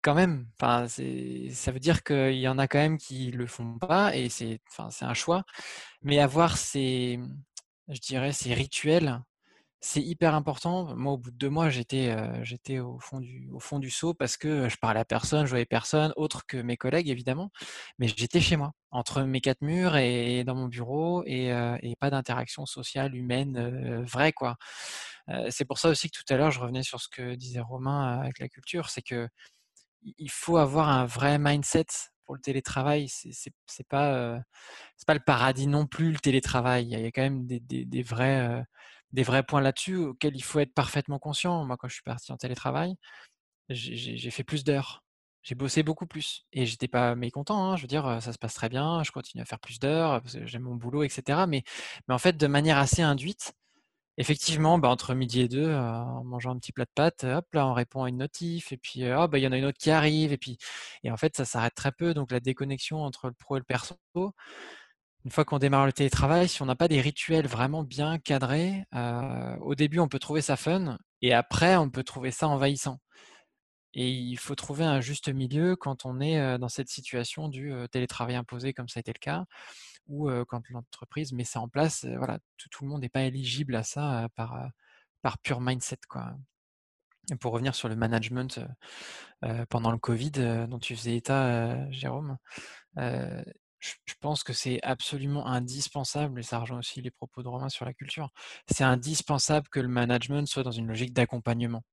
quand même, ça veut dire qu'il y en a quand même qui le font pas et c'est, c'est un choix. Mais avoir ces, je dirais, ces rituels c'est hyper important. Moi, au bout de deux mois, j'étais au fond du au fond du seau parce que je parlais à personne, je voyais personne, autre que mes collègues évidemment, mais j'étais chez moi, entre mes quatre murs et dans mon bureau et, et pas d'interaction sociale humaine vraie quoi. c'est pour ça aussi que tout à l'heure je revenais sur ce que disait Romain avec la culture, c'est que il faut avoir un vrai mindset pour le télétravail. C'est pas pas le paradis non plus le télétravail. Il y a, quand même des, des vrais des vrais points là-dessus auxquels il faut être parfaitement conscient. Moi, quand je suis parti en télétravail, j'ai fait plus d'heures. J'ai bossé beaucoup plus et j'étais pas mécontent. Hein. Je veux dire, ça se passe très bien. Je continue à faire plus d'heures j'aime mon boulot, etc. Mais, en fait, de manière assez induite, effectivement, bah, entre midi et deux, en mangeant un petit plat de pâtes, hop là, on répond à une notif et puis oh, bah, il y en a une autre qui arrive et puis et en fait, ça s'arrête très peu. Donc la déconnexion entre le pro et le perso, une fois qu'on démarre le télétravail, si on n'a pas des rituels vraiment bien cadrés, euh, au début on peut trouver ça fun et après on peut trouver ça envahissant. Et il faut trouver un juste milieu quand on est euh, dans cette situation du euh, télétravail imposé comme ça a été le cas, ou quand l'entreprise met ça en place, voilà, tout, le monde n'est pas éligible à ça par, par mindset. Quoi. Pour revenir sur le management pendant le Covid dont tu faisais état, Jérôme, je, pense que c'est absolument indispensable, et ça rejoint aussi les propos de Romain sur la culture, c'est indispensable que le management soit dans une logique d'accompagnement.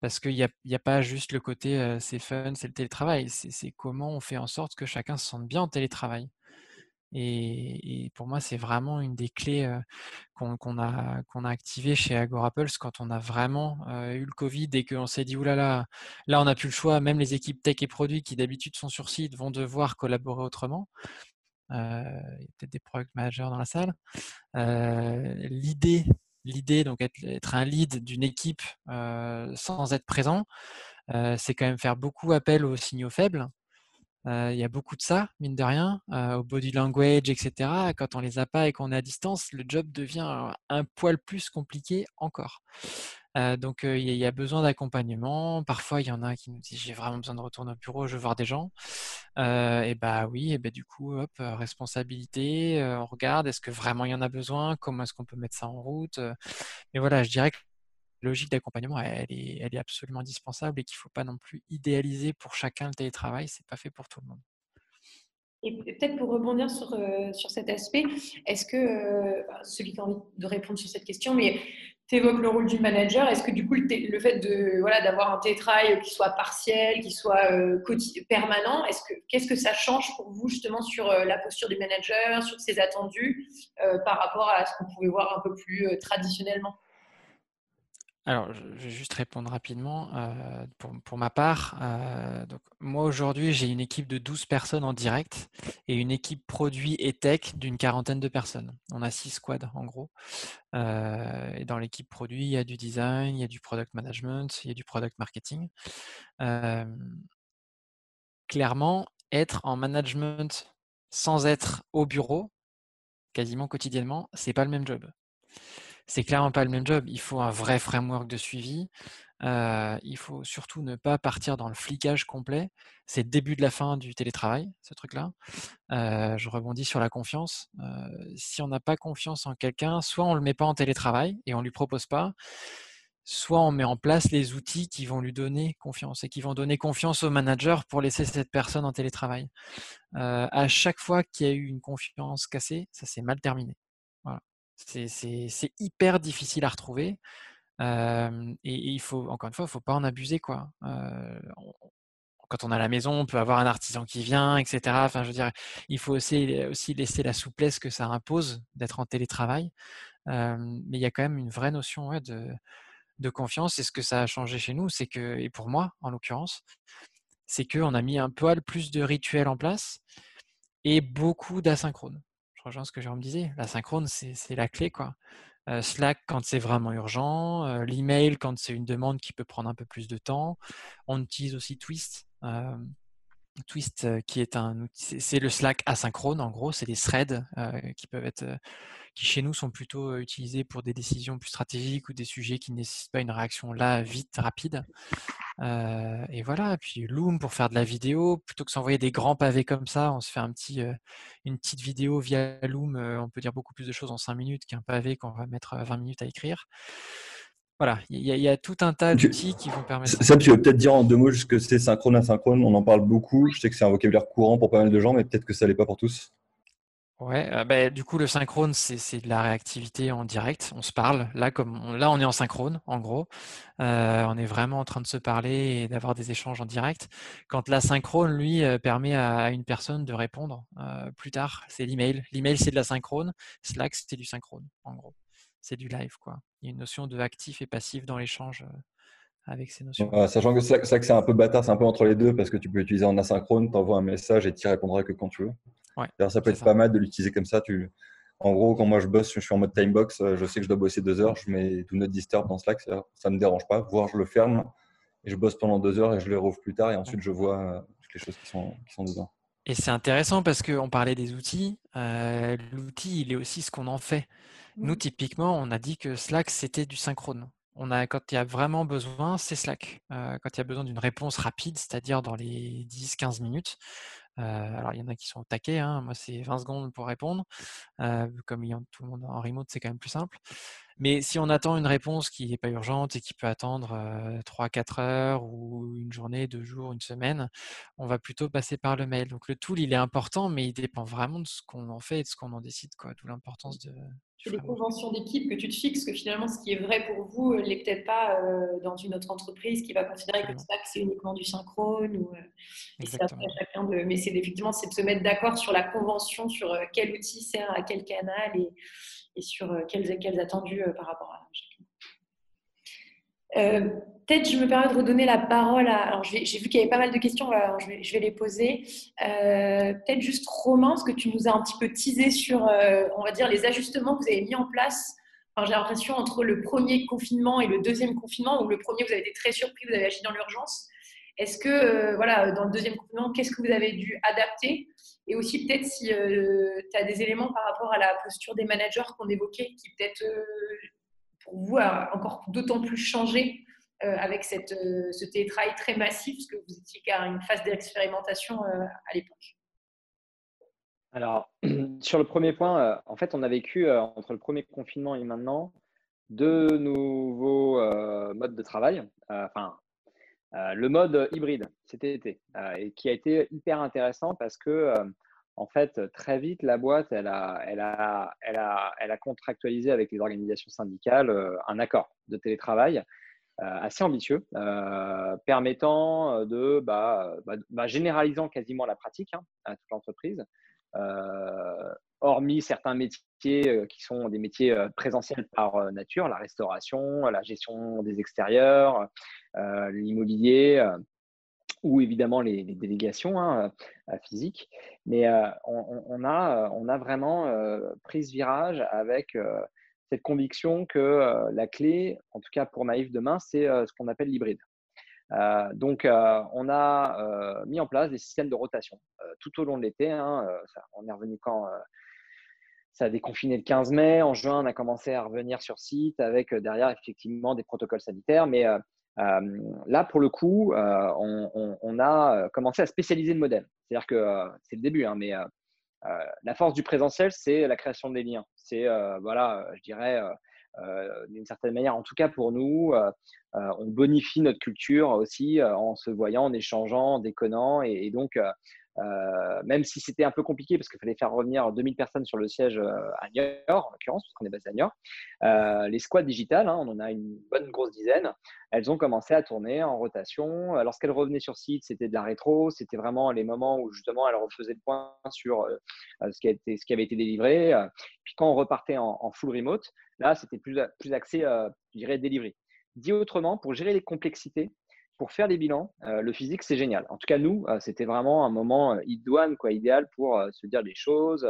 Parce qu'il n'y a, pas juste le côté c'est fun, c'est le télétravail, c'est comment on fait en sorte que chacun se sente bien en télétravail. Et, pour moi, c'est vraiment une des clés qu'on a, qu'on a activées chez Agorapulse quand on a vraiment eu le Covid et qu'on s'est dit, oulala, là, on n'a plus le choix, même les équipes tech et produits qui d'habitude sont sur site vont devoir collaborer autrement. il y a peut-être des product managers dans la salle. l'idée, donc être un lead d'une équipe sans être présent, c'est quand même faire beaucoup appel aux signaux faibles. Il y a beaucoup de ça, mine de rien, au body language, etc. Quand on les a pas et qu'on est à distance, le job devient un, poil plus compliqué encore. Donc il y, a besoin d'accompagnement. Parfois il y en a qui nous disent j'ai vraiment besoin de retourner au bureau, je veux voir des gens. et bah oui, et bah du coup hop responsabilité, on regarde est-ce que vraiment il y en a besoin, comment est-ce qu'on peut mettre ça en route? mais voilà, je dirais que logique d'accompagnement, elle est, absolument indispensable et qu'il ne faut pas non plus idéaliser pour chacun le télétravail. C'est pas fait pour tout le monde. Et peut-être pour rebondir sur, euh, sur cet aspect, est-ce que, euh, celui qui a envie de répondre sur cette question, mais tu évoques le rôle du manager, est-ce que du coup le, fait de voilà, d'avoir un télétravail qui soit partiel, qui soit euh, permanent, est-ce que, qu'est-ce que ça change pour vous justement sur la posture du manager, sur ses attendus par rapport à ce qu'on pouvait voir un peu plus traditionnellement? Alors, je vais juste répondre rapidement. Euh, pour, ma part, euh, moi aujourd'hui, j'ai une équipe de 12 personnes en direct et une équipe produit et tech d'une quarantaine de personnes. On a six squads en gros. Euh, et dans l'équipe produit, il y a du design, il y a du product management, il y a du product marketing. clairement, être en management sans être au bureau, quasiment quotidiennement, c'est pas le même job. C'est clairement pas le même job. Il faut un vrai framework de suivi. Euh, il faut surtout ne pas partir dans le flicage complet. C'est le début de la fin du télétravail, ce truc-là. Euh, je rebondis sur la confiance. Euh, si on n'a pas confiance en quelqu'un, soit on le met pas en télétravail et on lui propose pas, soit on met en place les outils qui vont lui donner confiance et qui vont donner confiance au manager pour laisser cette personne en télétravail. à chaque fois qu'il y a eu une confiance cassée, ça s'est mal terminé. C'est hyper difficile à retrouver et, il faut, encore une fois, il ne faut pas en abuser. Quoi. quand on a la maison, on peut avoir un artisan qui vient, etc. Enfin, je veux dire, il faut aussi, laisser la souplesse que ça impose d'être en télétravail. mais il y a quand même une vraie notion de, confiance. Et ce que ça a changé chez nous, c'est que, et pour moi en l'occurrence, c'est qu'on a mis un peu plus de rituels en place et beaucoup d'asynchrone. Rejoins ce que Jérôme disait. L'asynchrone, c'est la clé. quoi. Slack quand c'est vraiment urgent, l'email quand c'est une demande qui peut prendre un peu plus de temps. On utilise aussi Twist. Twist qui est un c'est le Slack asynchrone en gros, c'est des threads qui peuvent être qui chez nous sont plutôt utilisés pour des décisions plus stratégiques ou des sujets qui ne nécessitent pas une réaction là vite, rapide. et voilà, puis Loom pour faire de la vidéo, plutôt que s'envoyer des grands pavés comme ça, on se fait un petit, une petite vidéo via Loom, on peut dire beaucoup plus de choses en 5 minutes qu'un pavé qu'on va mettre 20 minutes à écrire. Voilà, il y, a tout un tas d'outils qui vont permettre. Ça, tu veux peut-être dire en deux mots juste que c'est synchrone, asynchrone. On en parle beaucoup. Je sais que c'est un vocabulaire courant pour pas mal de gens, mais peut-être que ça l'est pas pour tous. Ouais, euh, du coup, le synchrone, c'est de la réactivité en direct. On se parle. Là, comme on, là, on est en synchrone, en gros. Euh, on est vraiment en train de se parler et d'avoir des échanges en direct. Quand l'asynchrone, lui, euh, permet à, une personne de répondre plus tard, c'est l'email. L'email, c'est de la synchrone. Slack, c'était du synchrone, en gros. C'est du live, quoi. Il y a une notion de actif et passif dans l'échange avec ces notions. sachant que Slack, c'est un peu bâtard, c'est un peu entre les deux parce que tu peux utiliser en asynchrone, tu envoies un message et tu répondras que quand tu veux. Ouais, ça peut être pas mal de l'utiliser comme ça. Tu... En gros, quand moi je bosse, je suis en mode timebox, euh, je sais que je dois bosser deux heures, je mets do not disturb dans Slack, ça ne me dérange pas, voire je le ferme et je bosse pendant deux heures et je le rouvre plus tard et ensuite je vois euh, toutes les choses qui sont, qui sont dedans. Et c'est intéressant parce qu'on parlait des outils. Euh, l'outil, il est aussi ce qu'on en fait. Nous, typiquement, on a dit que Slack, c'était du synchrone. On a, quand il y a vraiment besoin, c'est Slack. quand il y a besoin d'une réponse rapide, c'est-à-dire dans les 10-15 minutes, alors, il y en a qui sont au taquet. Hein. Moi, c'est 20 secondes pour répondre. Euh, comme il tout le monde en remote, c'est quand même plus simple. Mais si on attend une réponse qui n'est pas urgente et qui peut attendre 3-4 heures ou une journée, deux jours, une semaine, on va plutôt passer par le mail. Donc le tool, il est important, mais il dépend vraiment de ce qu'on en fait et de ce qu'on en décide. D'où l'importance de... C'est des conventions d'équipe que tu te fixes, que finalement, ce qui est vrai pour vous n'est peut-être pas dans une autre entreprise qui va considérer que c'est uniquement du synchrone. Ou, chacun de... Mais c'est effectivement, c'est de se mettre d'accord sur la convention, sur quel outil sert à quel canal et et sur euh, quels, quels attendus euh, par rapport à chacun. Euh, peut-être je me permets de redonner la parole à. Alors, j'ai vu qu'il y avait pas mal de questions, alors je, vais, les poser. Peut-être juste Romain, ce que tu nous as un petit peu teasé sur, on va dire, les ajustements que vous avez mis en place. j'ai l'impression entre le premier confinement et le deuxième confinement, où le premier, vous avez été très surpris, vous avez agi dans l'urgence. Est-ce que, voilà, dans le deuxième confinement, qu'est-ce que vous avez dû adapter et aussi peut-être si euh, tu as des éléments par rapport à la posture des managers qu'on évoquait, qui peut-être euh, pour vous a encore d'autant plus changé euh, avec ce télétravail très massif, parce que vous étiez qu'à une phase d'expérimentation à l'époque. Alors, [clears throat] sur le premier point, en fait, on a vécu entre le premier confinement et maintenant deux nouveaux modes de travail. Enfin, euh, le mode hybride cet été euh, et qui a été hyper intéressant parce que euh, en fait très vite la boîte elle a, elle a, elle a, elle a contractualisé avec les organisations syndicales un accord de télétravail assez ambitieux permettant de bah, bah, bah, généralisant quasiment la pratique hein, à toute l'entreprise hormis certains métiers qui sont des métiers présentiels par nature, la restauration, la gestion des extérieurs, l'immobilier ou évidemment les, délégations hein, physiques. Mais on, a, on a vraiment pris ce virage avec cette conviction que la clé, en tout cas pour Maïf demain, c'est ce qu'on appelle l'hybride. Donc, on a mis en place des systèmes de rotation tout au long de l'été. Hein, on est revenu quand ça a déconfiné le 15 mai. En juin, on a commencé à revenir sur site avec derrière effectivement des protocoles sanitaires. Mais là, pour le coup, on, a commencé à spécialiser le modèle. C'est-à-dire que c'est le début, hein, mais la force du présentiel, c'est la création des liens. C'est, voilà, je dirais, d'une certaine manière, en tout cas pour nous, on bonifie notre culture aussi en se voyant, en échangeant, en déconnant. et donc, euh, même si c'était un peu compliqué parce qu'il fallait faire revenir 2000 personnes sur le siège euh, à Niort, en l'occurrence, parce qu'on est basé à Niort. Euh, les squads digitales, hein, on en a une bonne grosse dizaine, elles ont commencé à tourner en rotation. Lorsqu'elles revenaient sur site, c'était de la rétro, c'était vraiment les moments où justement elles refaisaient le point sur ce, qui été, ce qui avait été délivré. Puis quand on repartait en, full remote, là, c'était plus, plus axé, je dirais, délivré. Dit autrement, pour gérer les complexités, pour faire des bilans, euh, le physique, c'est génial. En tout cas, nous, euh, c'était vraiment un moment euh, idoine, quoi, idéal pour se dire des choses.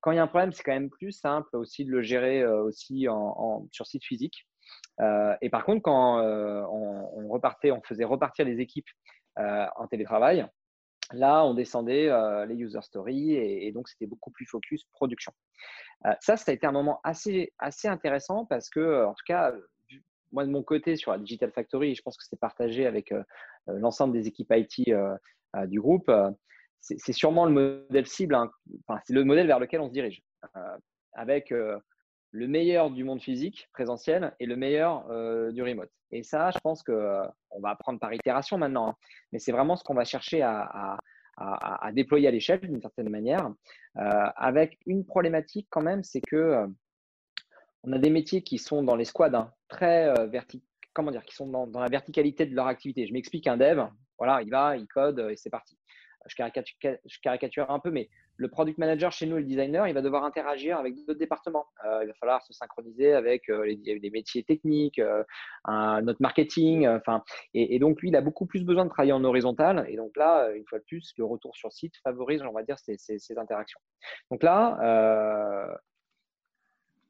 Quand il y a un problème, c'est quand même plus simple aussi de le gérer aussi en, sur site physique. et par contre, quand on, repartait, on faisait repartir les équipes en télétravail, là, on descendait les user stories et, donc c'était beaucoup plus focus production. ça, ça a été un moment assez, assez intéressant parce que, en tout cas, moi, de mon côté, sur la Digital Factory, je pense que c'est partagé avec euh, euh, l'ensemble des équipes IT euh, du groupe, c'est sûrement le modèle cible, hein. enfin, c'est le modèle vers lequel on se dirige, avec le meilleur du monde physique, présentiel, et le meilleur du remote. Et ça, je pense qu'on va apprendre par itération maintenant, hein. mais c'est vraiment ce qu'on va chercher à déployer à l'échelle d'une certaine manière, avec une problématique quand même, c'est que on a des métiers qui sont dans les squads hein, très euh, comment dire, qui sont dans, la verticalité de leur activité. Je m'explique un dev, voilà, il va, il code et c'est parti. Je caricature, un peu, mais le product manager chez nous, le designer, il va devoir interagir avec d'autres départements. Euh, il va falloir se synchroniser avec euh, les, métiers techniques, notre marketing. Et, donc lui, il a beaucoup plus besoin de travailler en horizontal. Et donc là, une fois de plus, le retour sur site favorise, on va dire, ces, ces interactions. Donc là,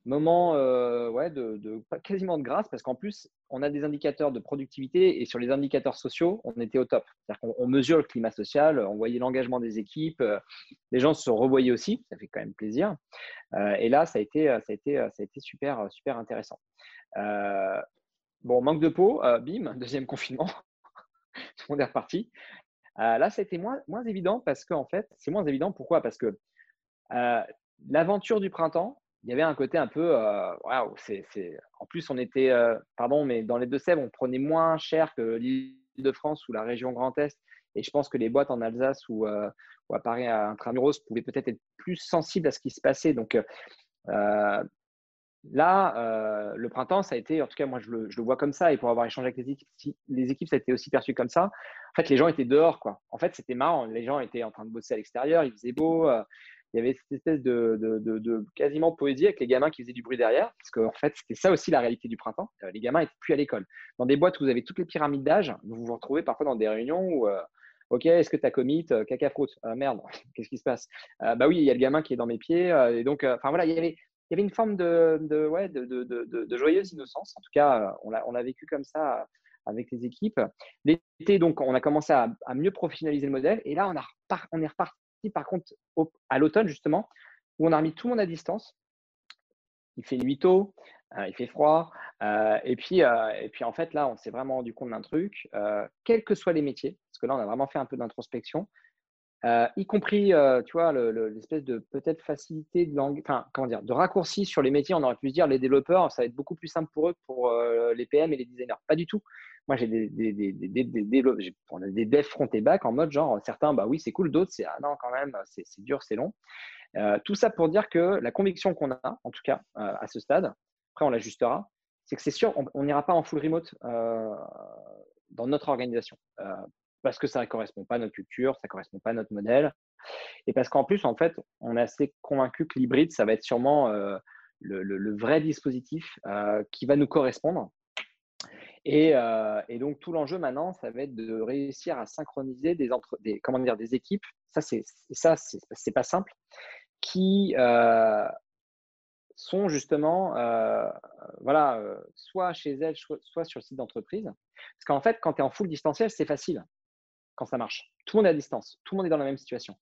moment euh, ouais, de, quasiment de grâce parce qu'en plus, on a des indicateurs de productivité et sur les indicateurs sociaux, on était au top. C'est-à-dire qu'on mesure le climat social, on voyait l'engagement des équipes, euh, les gens se revoyaient aussi, ça fait quand même plaisir. Euh, et là, ça a été, ça a été, ça a été super, super intéressant. bon, manque de peau, bim, [laughs] deuxième confinement, [laughs] tout le monde est reparti. là, ça a été moins, moins évident parce qu'en fait, c'est moins évident. Pourquoi? Parce que l'aventure du printemps, il y avait un côté un peu, euh, waouh, c'est, en plus on était, euh, pardon, mais dans les Deux-Sèvres, on prenait moins cher que l'île de France ou la région Grand Est. Et je pense que les boîtes en Alsace ou, euh, à Paris, à Intramuros, pouvaient peut-être être plus sensibles à ce qui se passait. Donc là, le printemps, ça a été, en tout cas, moi je le, vois comme ça. Et pour avoir échangé avec les équipes, les équipes, ça a été aussi perçu comme ça. En fait, les gens étaient dehors. En fait, c'était marrant. Les gens étaient en train de bosser à l'extérieur, il faisait beau il y avait cette espèce de, quasiment poésie avec les gamins qui faisaient du bruit derrière, parce qu'en en fait, c'était ça aussi la réalité du printemps. Euh, les gamins n'étaient plus à l'école. Dans des boîtes où vous avez toutes les pyramides d'âge, vous vous retrouvez parfois dans des réunions où, euh, OK, est-ce que tu as commit euh, caca fruit Merde, [laughs] qu'est-ce qui se passe? Bah oui, il y a le gamin qui est dans mes pieds. et donc, enfin voilà, il y avait. Une forme de, ouais, de, joyeuse innocence. En tout cas, on l'a, on a vécu comme ça avec les équipes. L'été, donc, on a commencé à, mieux professionnaliser le modèle. Et là, on est reparti par contre, à l'automne, justement, où on a remis tout le monde à distance. Il fait nuit tôt, euh, il fait froid. Euh, et, puis, euh, et puis, en fait, là, on s'est vraiment rendu compte d'un truc, quels que soient les métiers, parce que là, on a vraiment fait un peu d'introspection, y compris, tu vois, l'espèce de peut-être facilité de langue, enfin, comment dire, de raccourci sur les métiers. On aurait pu se dire, les développeurs, ça va être beaucoup plus simple pour eux que pour les PM et les designers. Pas du tout. Moi, j'ai des, des, des, devs front et back en mode genre, certains, bah oui, c'est cool, d'autres, c'est ah non, quand même, c'est dur, c'est long. Euh, tout ça pour dire que la conviction qu'on a, en tout cas, euh, à ce stade, après on l'ajustera, c'est que c'est sûr, on n'ira pas en full remote euh, dans notre organisation. Parce que ça ne correspond pas à notre culture, ça ne correspond pas à notre modèle. Et parce qu'en plus, en fait, on est assez convaincu que l'hybride, ça va être sûrement le, le, vrai dispositif qui va nous correspondre euh, et, donc, tout l'enjeu maintenant, ça va être de réussir à synchroniser des, entre, des, comment dire, des équipes, ça, c'est, ça, pas simple, qui euh, sont justement, euh, voilà, soit chez elles, soit sur le site d'entreprise. Parce qu'en fait, quand tu es en full distanciel, c'est facile quand ça marche. Tout le monde est à distance, tout le monde est dans la même situation.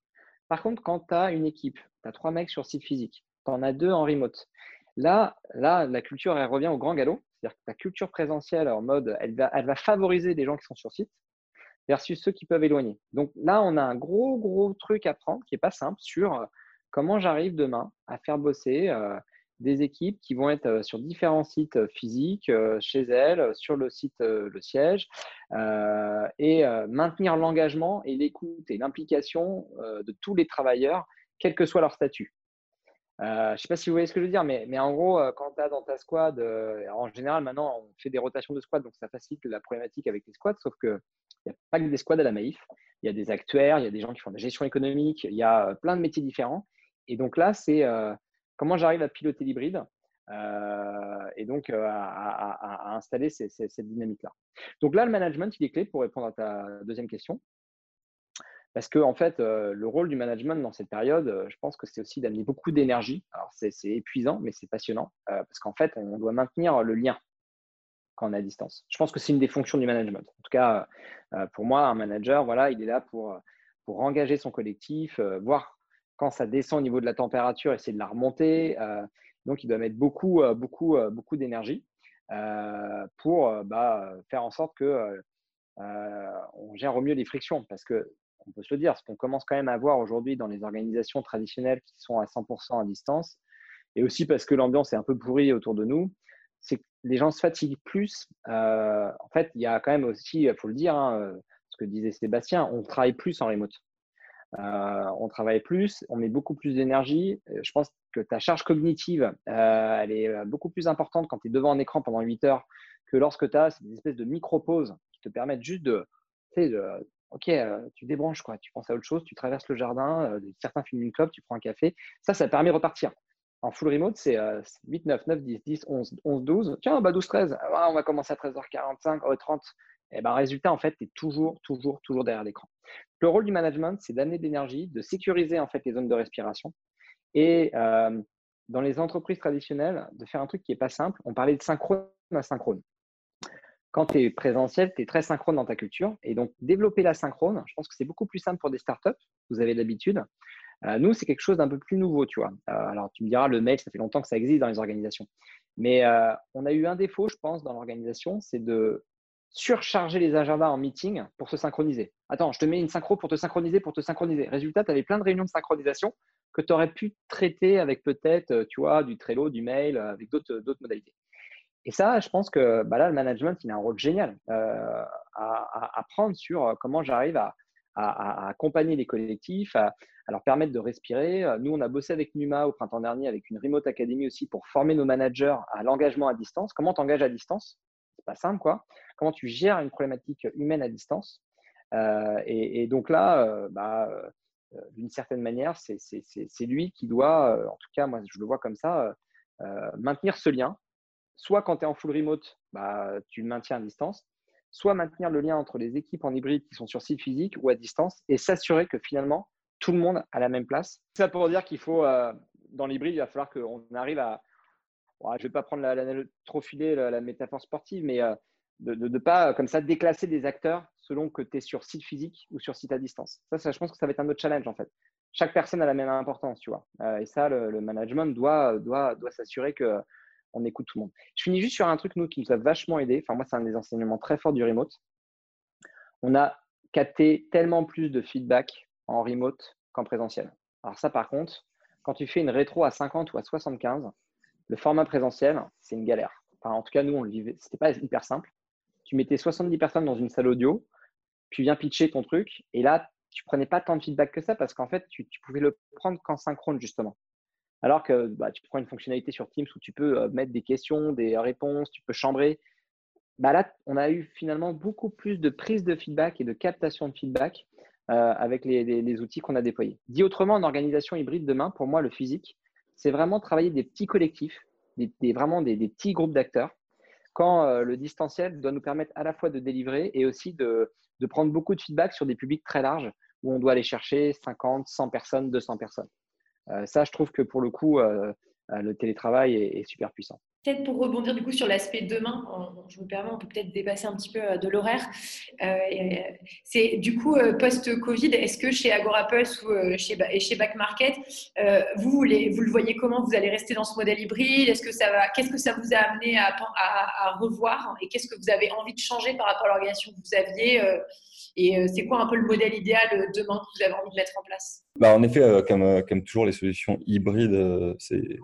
Par contre, quand tu as une équipe, tu as trois mecs sur site physique, tu en as deux en remote. Là, là, la culture, elle revient au grand galop. C'est-à-dire que la culture présentielle en mode, elle va, elle va favoriser des gens qui sont sur site versus ceux qui peuvent éloigner. Donc là, on a un gros, gros truc à prendre qui n'est pas simple sur euh, comment j'arrive demain à faire bosser euh, des équipes qui vont être euh, sur différents sites physiques, chez elles, sur le site, le siège, et maintenir l'engagement et l'écoute et l'implication de tous les travailleurs, quel que soit leur statut. je ne sais pas si vous voyez ce que je veux dire, mais, mais en gros, quand tu as dans ta squad, en général, maintenant, on fait des rotations de squad, donc ça facilite la problématique avec les squads, sauf que il n'y a pas que des squads à la Maïf. Il y a des actuaires, il y a des gens qui font de la gestion économique, il y a euh, plein de métiers différents. Et donc là, c'est euh, comment j'arrive à piloter l'hybride euh, et donc à, installer cette dynamique-là. Donc là, le management, il est clé pour répondre à ta deuxième question. Parce que, en fait, le rôle du management dans cette période, je pense que c'est aussi d'amener beaucoup d'énergie. Alors, c'est épuisant, mais c'est passionnant parce qu'en fait, on doit maintenir le lien quand on est à distance. Je pense que c'est une des fonctions du management. En tout cas, euh, pour moi, un manager, voilà, il est là pour, pour engager son collectif, euh, voir quand ça descend au niveau de la température, essayer de la remonter. Euh, donc, il doit mettre beaucoup, beaucoup, beaucoup d'énergie pour bah, faire en sorte que on gère au mieux les frictions. Parce que on peut se le dire, ce qu'on commence quand même à voir aujourd'hui dans les organisations traditionnelles qui sont à 100% à distance, et aussi parce que l'ambiance est un peu pourrie autour de nous, c'est que les gens se fatiguent plus. Euh, en fait, il y a quand même aussi, il faut le dire, hein, euh, ce que disait Sébastien, on travaille plus en remote. Euh, on travaille plus, on met beaucoup plus d'énergie. Je pense que ta charge cognitive, elle est beaucoup plus importante quand tu es devant un écran pendant 8 heures que lorsque tu as des espèces de micro-pauses qui te permettent juste de, sais, ok, tu débranches, quoi. tu penses à autre chose, tu traverses le jardin, certains filment une clope, tu prends un café. Ça, ça permet de repartir. En full remote, c'est 8, 9, 9, 10, 10, 11, 11, 12. Tiens, bah 12, 13. on va commencer à 13h45, oh, 30. Et ben, résultat, en fait, tu es toujours, toujours, toujours derrière l'écran. Le rôle du management, c'est d'amener de l'énergie, de sécuriser en fait les zones de respiration. Et euh, dans les entreprises traditionnelles, de faire un truc qui n'est pas simple. On parlait de synchrone asynchrone. Quand tu es présentiel, tu es très synchrone dans ta culture. Et donc, développer la synchrone, je pense que c'est beaucoup plus simple pour des startups. Vous avez l'habitude. Euh, nous, c'est quelque chose d'un peu plus nouveau, tu vois. Euh, alors, tu me diras, le mail, ça fait longtemps que ça existe dans les organisations. Mais on a eu un défaut, je pense, dans l'organisation, c'est de surcharger les agendas en meeting pour se synchroniser. Attends, je te mets une synchro pour te synchroniser, pour te synchroniser. Résultat, tu avais plein de réunions de synchronisation que tu aurais pu traiter avec peut-être, tu vois, du Trello, du mail, avec d'autres modalités. Et ça, je pense que bah là, le management, il a un rôle génial à, prendre sur comment j'arrive à, accompagner les collectifs, à, leur permettre de respirer. Euh, nous, on a bossé avec Numa au printemps dernier, avec une Remote Academy aussi, pour former nos managers à l'engagement à distance. Comment t'engages à distance? Pas simple, quoi. Comment tu gères une problématique humaine à distance euh, et, donc là, euh, bah, d'une certaine manière, c'est lui qui doit, en tout cas, moi, je le vois comme ça, maintenir ce lien. Soit quand tu es en full remote, bah, tu le maintiens à distance soit maintenir le lien entre les équipes en hybride qui sont sur site physique ou à distance et s'assurer que finalement tout le monde a la même place. Ça pour dire qu'il faut, euh, dans l'hybride, il va falloir qu'on arrive à. Je ne vais pas prendre la, trop filer la, métaphore sportive, mais euh, de ne pas comme ça déclasser des acteurs selon que tu es sur site physique ou sur site à distance. Ça, je pense que ça va être un autre challenge en fait. Chaque personne a la même importance, tu vois. Euh, et ça, le, management doit, s'assurer que on écoute tout le monde. Je finis juste sur un truc, nous, qui nous a vachement aidé. Enfin, moi, c'est un des enseignements très forts du remote. On a capté tellement plus de feedback en remote qu'en présentiel. Alors ça, par contre, quand tu fais une rétro à 50 ou à 75, le format présentiel, c'est une galère. En tout cas, nous, on le vivait. C'était pas hyper simple. Tu mettais 70 personnes dans une salle audio, tu viens pitcher ton truc, et là, tu prenais pas tant de feedback que ça parce qu'en fait, tu, tu pouvais le prendre qu'en synchrone, justement. Alors que bah, tu prends une fonctionnalité sur Teams où tu peux euh, mettre des questions, des réponses, tu peux chambrer. Bah là, on a eu finalement beaucoup plus de prise de feedback et de captation de feedback euh, avec les, outils qu'on a déployés. Dit autrement, en organisation hybride demain, pour moi, le physique, c'est vraiment travailler des petits collectifs, des, vraiment des, petits groupes d'acteurs, quand euh, le distanciel doit nous permettre à la fois de délivrer et aussi de, prendre beaucoup de feedback sur des publics très larges où on doit aller chercher 50, 100 personnes, 200 personnes. Euh, ça, je trouve que pour le coup, euh, le télétravail est, super puissant. Peut-être pour rebondir du coup sur l'aspect demain, je me permets, on peut peut-être dépasser un petit peu euh, de l'horaire. Euh, c'est du coup post-Covid, est-ce que chez Agorapulse ou chez, et chez Back Market, vous, vous, le voyez comment? Vous allez rester dans ce modèle hybride? Est-ce que ça va Qu'est-ce que ça vous a amené à, revoir? Et qu'est-ce que vous avez envie de changer par rapport à l'organisation que vous aviez Et c'est quoi un peu le modèle idéal demain que vous avez envie de mettre en place? Bah, En effet, comme, comme toujours, les solutions hybrides, c'est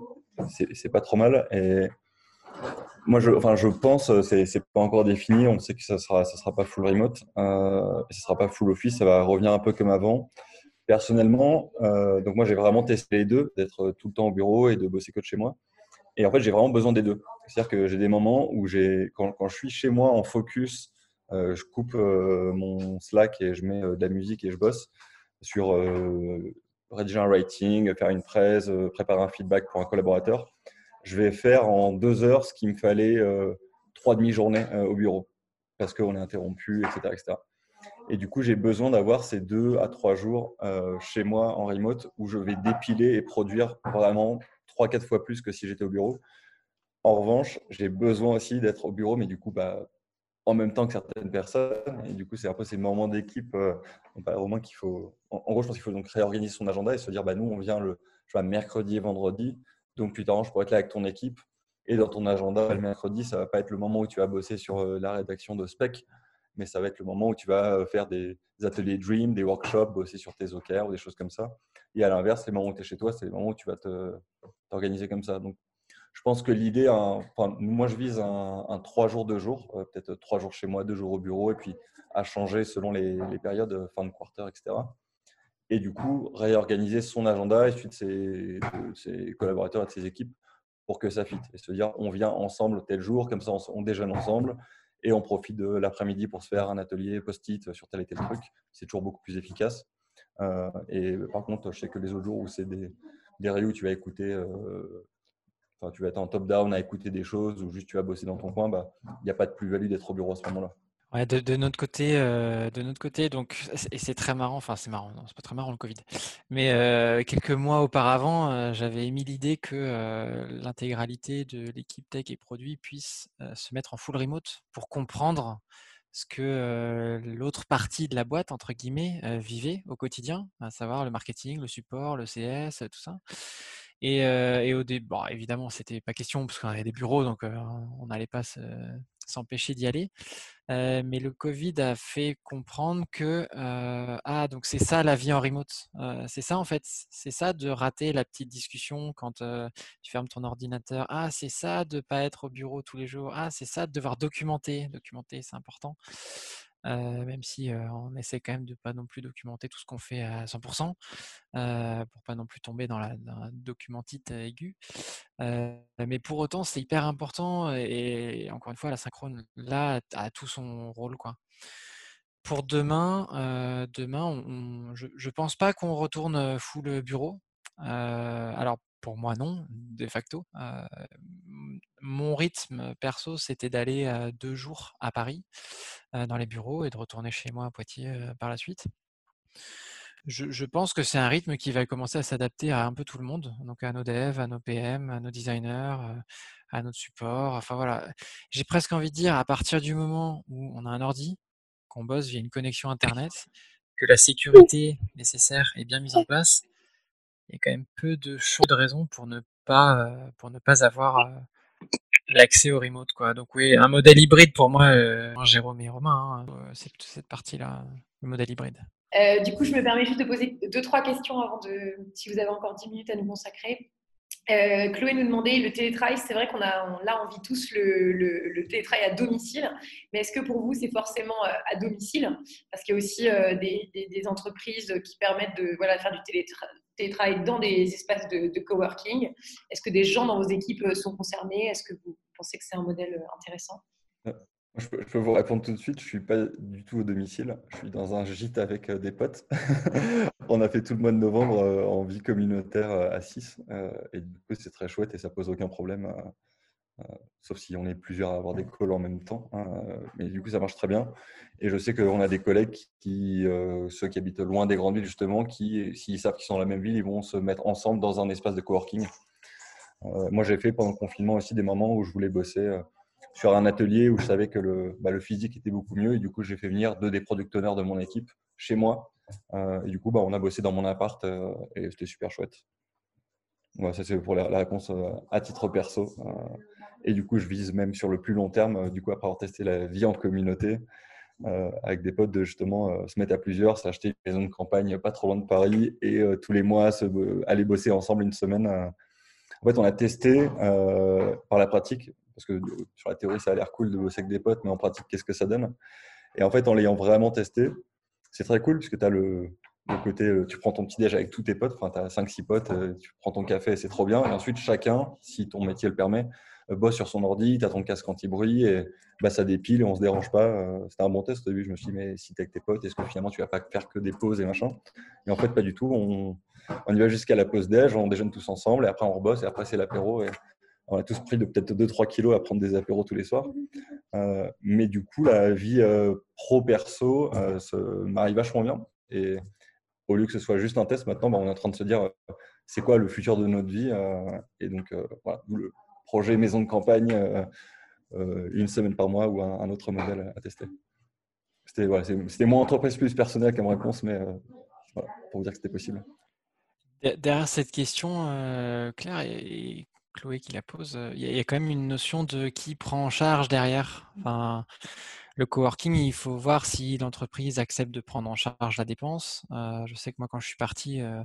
c'est pas trop mal. Et moi, je, enfin, je pense, euh, c'est pas encore défini. On sait que ça sera, ça sera pas full remote, euh, ça sera pas full office. Ça va revenir un peu comme avant. Personnellement, euh, donc moi, j'ai vraiment testé les deux, d'être tout le temps au bureau et de bosser que de chez moi. Et en fait, j'ai vraiment besoin des deux. C'est-à-dire que j'ai des moments où j'ai, quand, je suis chez moi en focus, euh, je coupe euh, mon Slack et je mets de la musique et je bosse sur rédiger un writing, faire une presse, préparer un feedback pour un collaborateur je vais faire en deux heures ce qu'il me fallait euh, trois demi-journées euh, au bureau parce qu'on est interrompu, etc., etc. Et du coup, j'ai besoin d'avoir ces deux à trois jours euh, chez moi en remote où je vais dépiler et produire vraiment trois, quatre fois plus que si j'étais au bureau. En revanche, j'ai besoin aussi d'être au bureau, mais du coup, bah, en même temps que certaines personnes. Et du coup, c'est un peu ces moments d'équipe, euh, au moins qu'il faut. En, gros, je pense qu'il faut donc réorganiser son agenda et se dire, bah, nous, on vient le mercredi et vendredi. Donc, tu t'arranges pour être là avec ton équipe. Et dans ton agenda, le mercredi, ça va pas être le moment où tu vas bosser sur euh, la rédaction de spec, mais ça va être le moment où tu vas euh, faire des ateliers Dream, des workshops, bosser sur tes OKR ou des choses comme ça. Et à l'inverse, les moments où tu es chez toi, c'est les moments où tu vas t'organiser comme ça. Donc, je pense que l'idée, enfin, moi, je vise un, trois jours, deux jours, euh, peut-être trois jours chez moi, deux jours au bureau, et puis à changer selon les, les périodes, fin de quarter, etc et du coup réorganiser son agenda et celui ses, collaborateurs et de ses équipes pour que ça fitte et se dire on vient ensemble tel jour, comme ça on, déjeune ensemble et on profite de l'après-midi pour se faire un atelier post-it sur tel et tel truc. C'est toujours beaucoup plus efficace. Euh, et par contre, je sais que les autres jours où c'est des, des où tu vas écouter, euh, tu vas être en top-down à écouter des choses ou juste tu vas bosser dans ton coin, bah, il n'y a pas de plus-value d'être au bureau à ce moment-là de, notre côté, euh, de notre côté, donc, et c'est très marrant, enfin c'est marrant, c'est pas très marrant le Covid, mais euh, quelques mois auparavant, euh, j'avais émis l'idée que l'intégralité de l'équipe tech et produits puisse se mettre en full remote pour comprendre ce que l'autre partie de la boîte, entre guillemets, vivait au quotidien, à savoir le marketing, le support, le CS, tout ça. Et, au début, bon, évidemment, c'était pas question parce qu'on avait des bureaux, donc on n'allait pas s'empêcher d'y aller. mais le Covid a fait comprendre que ah donc c'est ça la vie en remote. c'est ça en fait, c'est ça de rater la petite discussion quand tu fermes ton ordinateur. Ah c'est ça de pas être au bureau tous les jours. Ah c'est ça de devoir documenter. Documenter c'est important. Euh, même si on essaie quand même de pas non plus documenter tout ce qu'on fait à 100%, euh, pour pas non plus tomber dans la, documentite aiguë. mais pour autant, c'est hyper important et, encore une fois, la synchrone là a, tout son rôle, quoi. Pour demain, demain, je, ne pense pas qu'on retourne full bureau. alors pour moi, non, de facto. mon rythme perso, c'était d'aller deux jours à Paris dans les bureaux et de retourner chez moi à Poitiers par la suite. Je, pense que c'est un rythme qui va commencer à s'adapter à un peu tout le monde, donc à nos devs, à nos PM, à nos designers, à notre support. Enfin voilà, j'ai presque envie de dire à partir du moment où on a un ordi, qu'on bosse via une connexion [laughs] Internet, que la sécurité nécessaire est bien mise en place, il y a quand même peu de choses de raisons pour ne pas, euh, pour ne pas avoir euh, l'accès au remote. Quoi. Donc oui, un modèle hybride pour moi, euh, Jérôme et Romain, hein, c'est cette partie-là, le modèle hybride. du coup, je me permets juste de poser deux, trois questions avant de, si vous avez encore dix minutes à nous consacrer. Chloé nous demandait le télétravail. C'est vrai qu'on a là on vit tous le, télétravail à domicile, mais est-ce que pour vous c'est forcément à domicile? Parce qu'il y a aussi euh, des, entreprises qui permettent de voilà faire du télétravail dans des espaces de, coworking. Est-ce que des gens dans vos équipes sont concernés? Est-ce que vous pensez que c'est un modèle intéressant? Je peux, vous répondre tout de suite. Je suis pas du tout au domicile. Je suis dans un gîte avec euh, des potes. [laughs] on a fait tout le mois de novembre euh, en vie communautaire euh, à 6. et du coup, c'est très chouette et ça pose aucun problème. Sauf si on est plusieurs à avoir des calls en même temps. Hein, mais du coup, ça marche très bien. Et je sais qu'on a des collègues qui, ceux qui habitent loin des grandes villes, justement, qui, s'ils savent qu'ils sont dans la même ville, ils vont se mettre ensemble dans un espace de coworking. moi, j'ai fait pendant le confinement aussi des moments où je voulais bosser sur un atelier où je savais que le, bah, physique était beaucoup mieux. Et du coup, j'ai fait venir deux des product owners de mon équipe chez moi. et du coup, bah, on a bossé dans mon appart et c'était super chouette. ça, c'est pour la, réponse à titre perso. Et du coup, je vise même sur le plus long terme, du coup, après avoir testé la vie en communauté, euh, avec des potes de justement euh, se mettre à plusieurs, s'acheter une maison de campagne pas trop loin de Paris et euh, tous les mois aller bosser ensemble une semaine. En fait, on a testé par la pratique, parce que sur la théorie, ça a l'air cool de bosser avec des potes, mais en pratique, qu'est-ce que ça donne? Et en fait, en l'ayant vraiment testé, c'est très cool puisque tu as le, le côté, tu prends ton petit déj avec tous tes potes, enfin, tu as 5-6 potes, tu prends ton café, c'est trop bien. Et ensuite, chacun, si ton métier le permet, euh, bosse sur son ordi, tu as ton casque anti-bruit et bah, ça dépile et on se dérange pas. Euh, c'était un bon test au début. Je me suis dit, mais si tu avec tes potes, est-ce que finalement tu vas pas faire que des pauses et machin? Et en fait, pas du tout. On, on y va jusqu'à la pause déj, on déjeune tous ensemble et après on rebosse et après c'est l'apéro. Et on a tous pris de peut-être 2-3 kilos à prendre des apéros tous les soirs. Euh, mais du coup, la vie pro-perso se marie vachement bien. Au lieu que ce soit juste un test, maintenant, bah, on est en train de se dire c'est quoi le futur de notre vie. et donc, voilà, le, projet maison de campagne euh, euh, une semaine par mois ou un, autre modèle à tester. C'était voilà, moins entreprise plus personnel comme réponse, mais euh, pour vous dire que c'était possible. Derrière cette question, Claire et, Chloé qui la pose, il y, a quand même une notion de qui prend en charge derrière? Le coworking, il faut voir si l'entreprise accepte de prendre en charge la dépense. Euh, je sais que moi, quand je suis parti euh,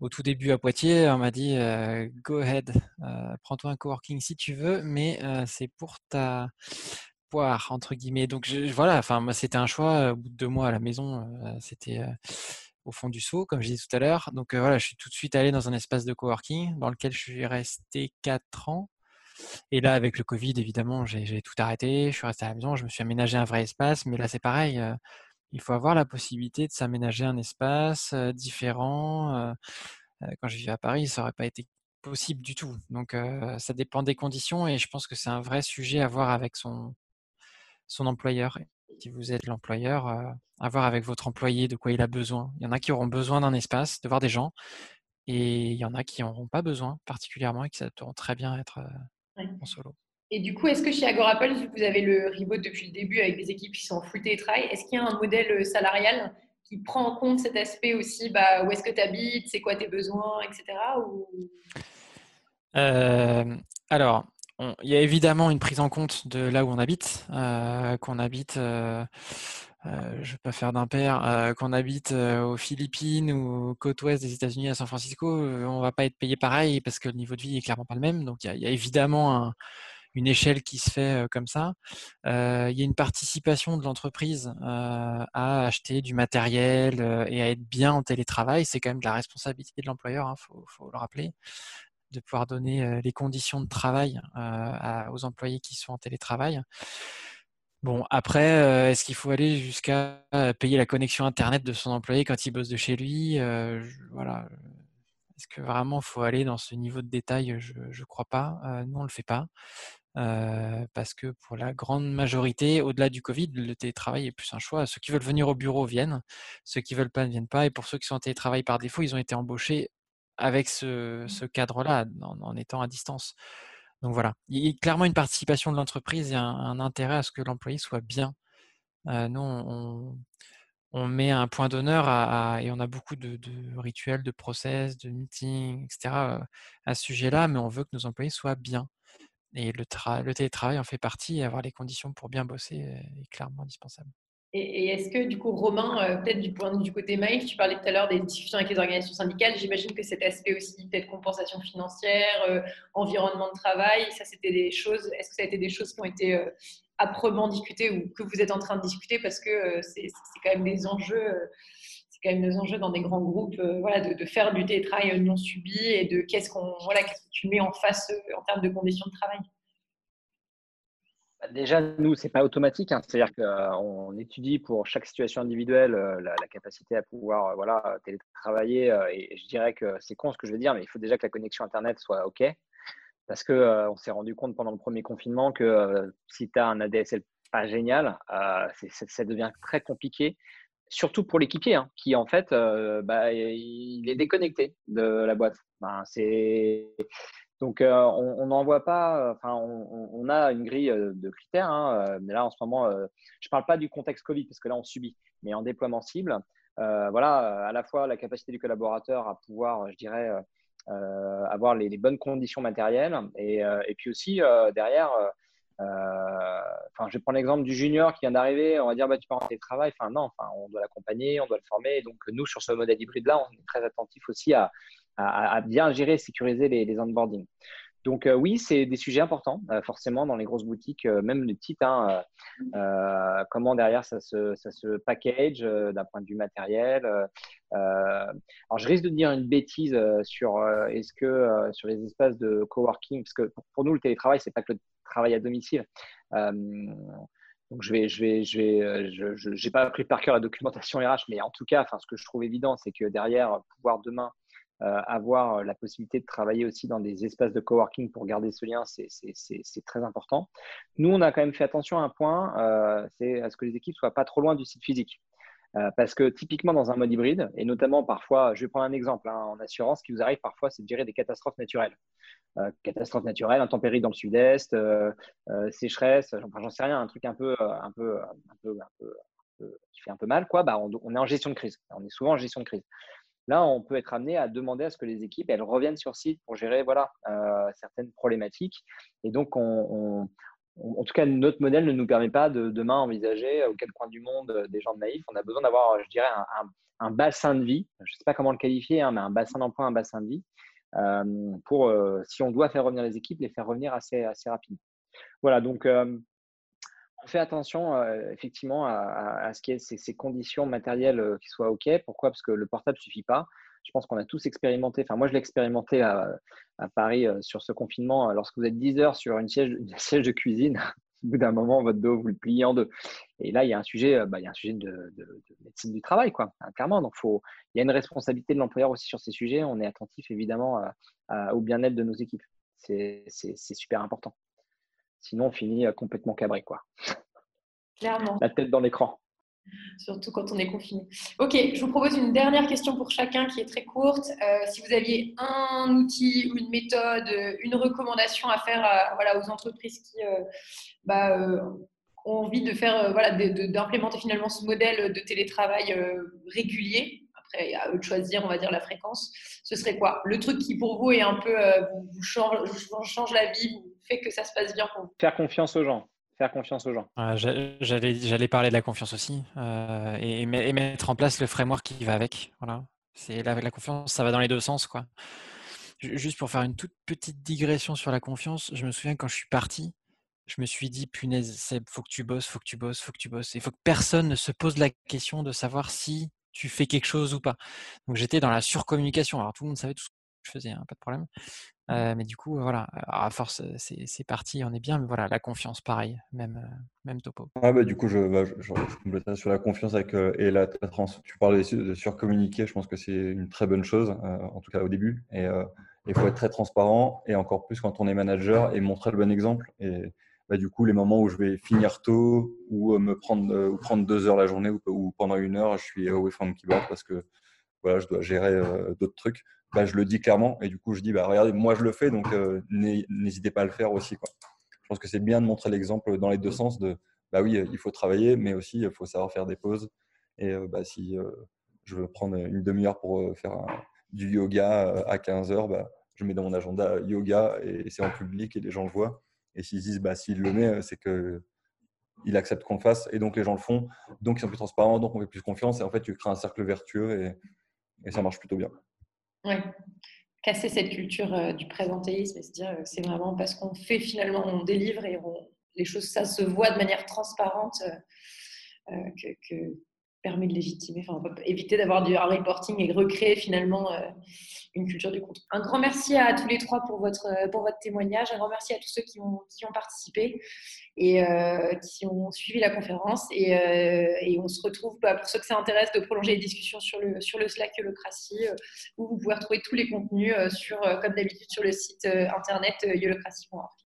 au tout début à Poitiers, on m'a dit euh, Go ahead, prends-toi un coworking si tu veux, mais c'est pour ta poire, entre guillemets. Donc voilà, enfin, moi, c'était un choix. Au bout de deux mois à la maison, c'était au fond du seau, comme je disais tout à l'heure. Donc voilà, je suis tout de suite allé dans un espace de coworking dans lequel je suis resté quatre ans. Et là, avec le Covid, évidemment, j'ai tout arrêté. Je suis resté à la maison. Je me suis aménagé un vrai espace. Mais là, c'est pareil. Euh, il faut avoir la possibilité de s'aménager un espace euh, différent. Euh, quand je vivais à Paris, ça n'aurait pas été possible du tout. Donc, ça dépend des conditions. Et je pense que c'est un vrai sujet à voir avec son, employeur. Si vous êtes l'employeur, à voir avec votre employé de quoi il a besoin. Il y en a qui auront besoin d'un espace, de voir des gens. Et il y en a qui n'auront pas besoin particulièrement et qui pourront très bien être en solo. Et du coup, est-ce que chez Agorapple, vous avez le remote depuis le début avec des équipes qui sont en full télétravail, est-ce qu'il y a un modèle euh, salarial qui prend en compte cet aspect aussi bah, Où est-ce que tu habites C'est quoi tes besoins Etc. Euh, alors, il y a évidemment une prise en compte de là où on habite, euh, qu'on habite euh, je ne vais pas faire d'impair, euh, qu'on habite euh, aux Philippines ou aux côtes ouest des États-Unis à San Francisco, on ne va pas être payé pareil parce que le niveau de vie est clairement pas le même. Donc il y, a évidemment une échelle qui se fait comme ça. il y a une participation de l'entreprise à acheter du matériel et à être bien en télétravail. C'est quand même de la responsabilité de l'employeur, il hein, faut, le rappeler, de pouvoir donner les conditions de travail aux employés qui sont en télétravail. Bon, après, euh, est-ce qu'il faut aller jusqu'à euh, payer la connexion Internet de son employé quand il bosse de chez lui euh, Voilà. Est-ce que vraiment il faut aller dans ce niveau de détail? Je ne crois pas. nous, on ne le fait pas. parce que pour la grande majorité, au-delà du Covid, le télétravail est plus un choix. Ceux qui veulent venir au bureau viennent, ceux qui ne veulent pas ne viennent pas. Et pour ceux qui sont en télétravail par défaut, ils ont été embauchés avec ce, cadre-là, en, étant à distance. Donc voilà, il y a clairement une participation de l'entreprise et un, intérêt à ce que l'employé soit bien. Euh, nous, on, met un point d'honneur et on a beaucoup de, rituels, de process, de meetings, etc. À ce sujet-là, mais on veut que nos employés soient bien. Et le, le télétravail en fait partie et avoir les conditions pour bien bosser est clairement indispensable. Et, est-ce que, du coup, Romain, euh, peut-être du du côté Maïf, tu parlais tout à l'heure des discussions avec les organisations syndicales, j'imagine que cet aspect aussi, peut-être compensation financière, euh, environnement de travail, ça, c'était des choses, est-ce que ça a été des choses qui ont été euh, âprement discutées ou que vous êtes en train de discuter parce que c'est quand même des enjeux quand même des enjeux dans des grands groupes, voilà, de, faire du télétravail non subi et de qu'est-ce qu'on, voilà, qu'est-ce que tu mets en face en termes de conditions de travail? Déjà, nous, ce n'est pas automatique. Hein. C'est-à-dire qu'on étudie pour chaque situation individuelle euh, la, capacité à pouvoir euh, voilà, télétravailler. Euh, et, je dirais que c'est con ce que je veux dire, mais il faut déjà que la connexion Internet soit OK. Parce qu'on on s'est rendu compte pendant le premier confinement que si tu as un ADSL pas génial, ça devient très compliqué. Surtout pour l'équipier, hein, qui en fait, bah, il est déconnecté de la boîte. Ben, c'est Donc, on n'en voit pas, enfin, on, a une grille de critères, hein, mais là, en ce moment, je ne parle pas du contexte Covid, parce que là, on subit, mais en déploiement cible, voilà, à la fois la capacité du collaborateur à pouvoir, je dirais, avoir les, bonnes conditions matérielles, et, puis aussi, derrière, euh, enfin, je vais prendre l'exemple du junior qui vient d'arriver. On va dire, bah, tu pars en télétravail. Enfin, non, on doit l'accompagner, on doit le former. Donc, nous, sur ce modèle hybride-là, on est très attentif aussi à, à, bien gérer et sécuriser les, les onboarding. Donc euh, oui, c'est des sujets importants, euh, forcément, dans les grosses boutiques, même les petites. Hein, comment derrière ça se, package d'un point de vue matériel. alors je risque de dire une bêtise sur est-ce que sur les espaces de coworking, parce que pour, nous le télétravail, c'est pas que le travail à domicile. Euh, donc je vais, je vais, je vais, euh, pas appris par cœur la documentation [laughs] RH, mais en tout cas, enfin, ce que je trouve évident, c'est que derrière, pouvoir demain euh, avoir la possibilité de travailler aussi dans des espaces de coworking pour garder ce lien, c'est, très important. Nous, on a quand même fait attention à un point, c'est à ce que les équipes soient pas trop loin du site physique. parce que typiquement dans un mode hybride, et notamment parfois, je vais prendre un exemple, hein, en assurance, ce qui vous arrive parfois, c'est de gérer des catastrophes naturelles. Euh, catastrophe naturelle, intempérie dans le sud-est, euh, euh, sécheresse, j'en sais rien, un truc un peu, un peu, un peu, qui fait un peu mal, quoi, bah, on, est en gestion de crise. On est souvent en gestion de crise. Là, on peut être amené à demander à ce que les équipes elles reviennent sur site pour gérer voilà, certaines problématiques. Et donc, on, en tout cas, notre modèle ne nous permet pas de demain envisager au quel coin du monde des gens naïfs. On a besoin d'avoir, je dirais, un, bassin de vie. Je ne sais pas comment le qualifier, hein, mais un bassin d'emploi, un bassin de vie euh, pour, euh, si on doit faire revenir les équipes, les faire revenir assez, assez rapidement. Voilà, donc euh, on fait attention effectivement à, ce qu'il y ait ces, conditions matérielles qui soient OK. Pourquoi? Parce que le portable ne suffit pas. Je pense qu'on a tous expérimenté, enfin moi je l'ai expérimenté à, Paris sur ce confinement, lorsque vous êtes 10 heures sur une siège, [laughs] de cuisine, [laughs] au bout d'un moment, votre dos, vous le pliez en deux. Et là, il y a un sujet, euh, bah, il y a un sujet de, médecine du travail, quoi, hein, clairement. Donc, faut, il y a une responsabilité de l'employeur aussi sur ces sujets. On est attentif, évidemment, au bien-être de nos équipes. C'est super important. Sinon, on finit euh, complètement cabré, quoi. Clairement. La tête dans l'écran surtout quand on est confiné. Ok, je vous propose une dernière question pour chacun qui est très courte. Euh, si vous aviez un outil ou une méthode, une recommandation à faire voilà, aux entreprises qui euh, bah, euh, ont envie de faire, voilà, d'implémenter finalement ce modèle de télétravail régulier, après à eux de choisir, on va dire, la fréquence, ce serait quoi? Le truc qui pour vous est un peu, vous, change, vous change la vie, vous fait que ça se passe bien pour vous? Faire confiance aux gens faire confiance aux gens. J'allais, j'allais parler de la confiance aussi euh, et, mettre en place le framework qui va avec. Voilà. C'est la, la confiance, ça va dans les deux sens, quoi. Juste pour faire une toute petite digression sur la confiance, je me souviens quand je suis parti, je me suis dit punaise, Seb, faut que tu bosses, faut que tu bosses, faut que tu bosses. Il faut que personne ne se pose la question de savoir si tu fais quelque chose ou pas. Donc j'étais dans la surcommunication. Alors tout le monde savait tout ce que je faisais, hein, pas de problème. Mmh. mais du coup, voilà, à force, c'est parti, on est bien, mais voilà, la confiance, pareil, même, même topo. Ah bah, du coup, je, bah, je, complète sur la confiance avec, et la, trans. Tu parlais de surcommuniquer, je pense que c'est une très bonne chose, en tout cas au début. Et il faut être très transparent, et encore plus quand on est manager, et montrer le bon exemple. Et bah, du coup, les moments où je vais finir tôt, ou me prendre, ou prendre deux heures la journée, ou, pendant une heure, je suis away from keyboard parce que voilà, je dois gérer d'autres trucs bah, je le dis clairement. Et du coup, je dis, bah, regardez, moi, je le fais, donc euh, n'hésitez pas à le faire aussi. Quoi. Je pense que c'est bien de montrer l'exemple dans les deux sens de, bah oui, il faut travailler, mais aussi, il faut savoir faire des pauses. Et euh, bah, si euh, je veux prendre une demi-heure pour faire du yoga à 15 heures, bah, je mets dans mon agenda yoga et c'est en public et les gens le voient. Et s'ils disent, bah, s'il le met, c'est que il accepte qu'on le fasse et donc les gens le font. Donc ils sont plus transparents, donc on fait plus confiance et en fait tu crées un cercle vertueux et, et ça marche plutôt bien. Oui, casser cette culture euh, du présentéisme et se dire euh, c'est vraiment parce qu'on fait finalement, on délivre et les choses, ça se voit de manière transparente euh, que, permet de légitimer, enfin, éviter d'avoir du reporting et recréer finalement une culture du contrôle. Un grand merci à tous les trois pour votre, pour votre témoignage. Un grand merci à tous ceux qui ont, qui ont participé et euh, qui ont suivi la conférence. Et, euh, et on se retrouve, bah, pour ceux que ça intéresse, de prolonger les discussions sur le, sur le Slack Yolocratie, euh, où vous pouvez retrouver tous les contenus, sur, comme d'habitude, sur le site internet yolocratie.org.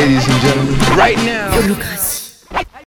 ladies and gentlemen, right now.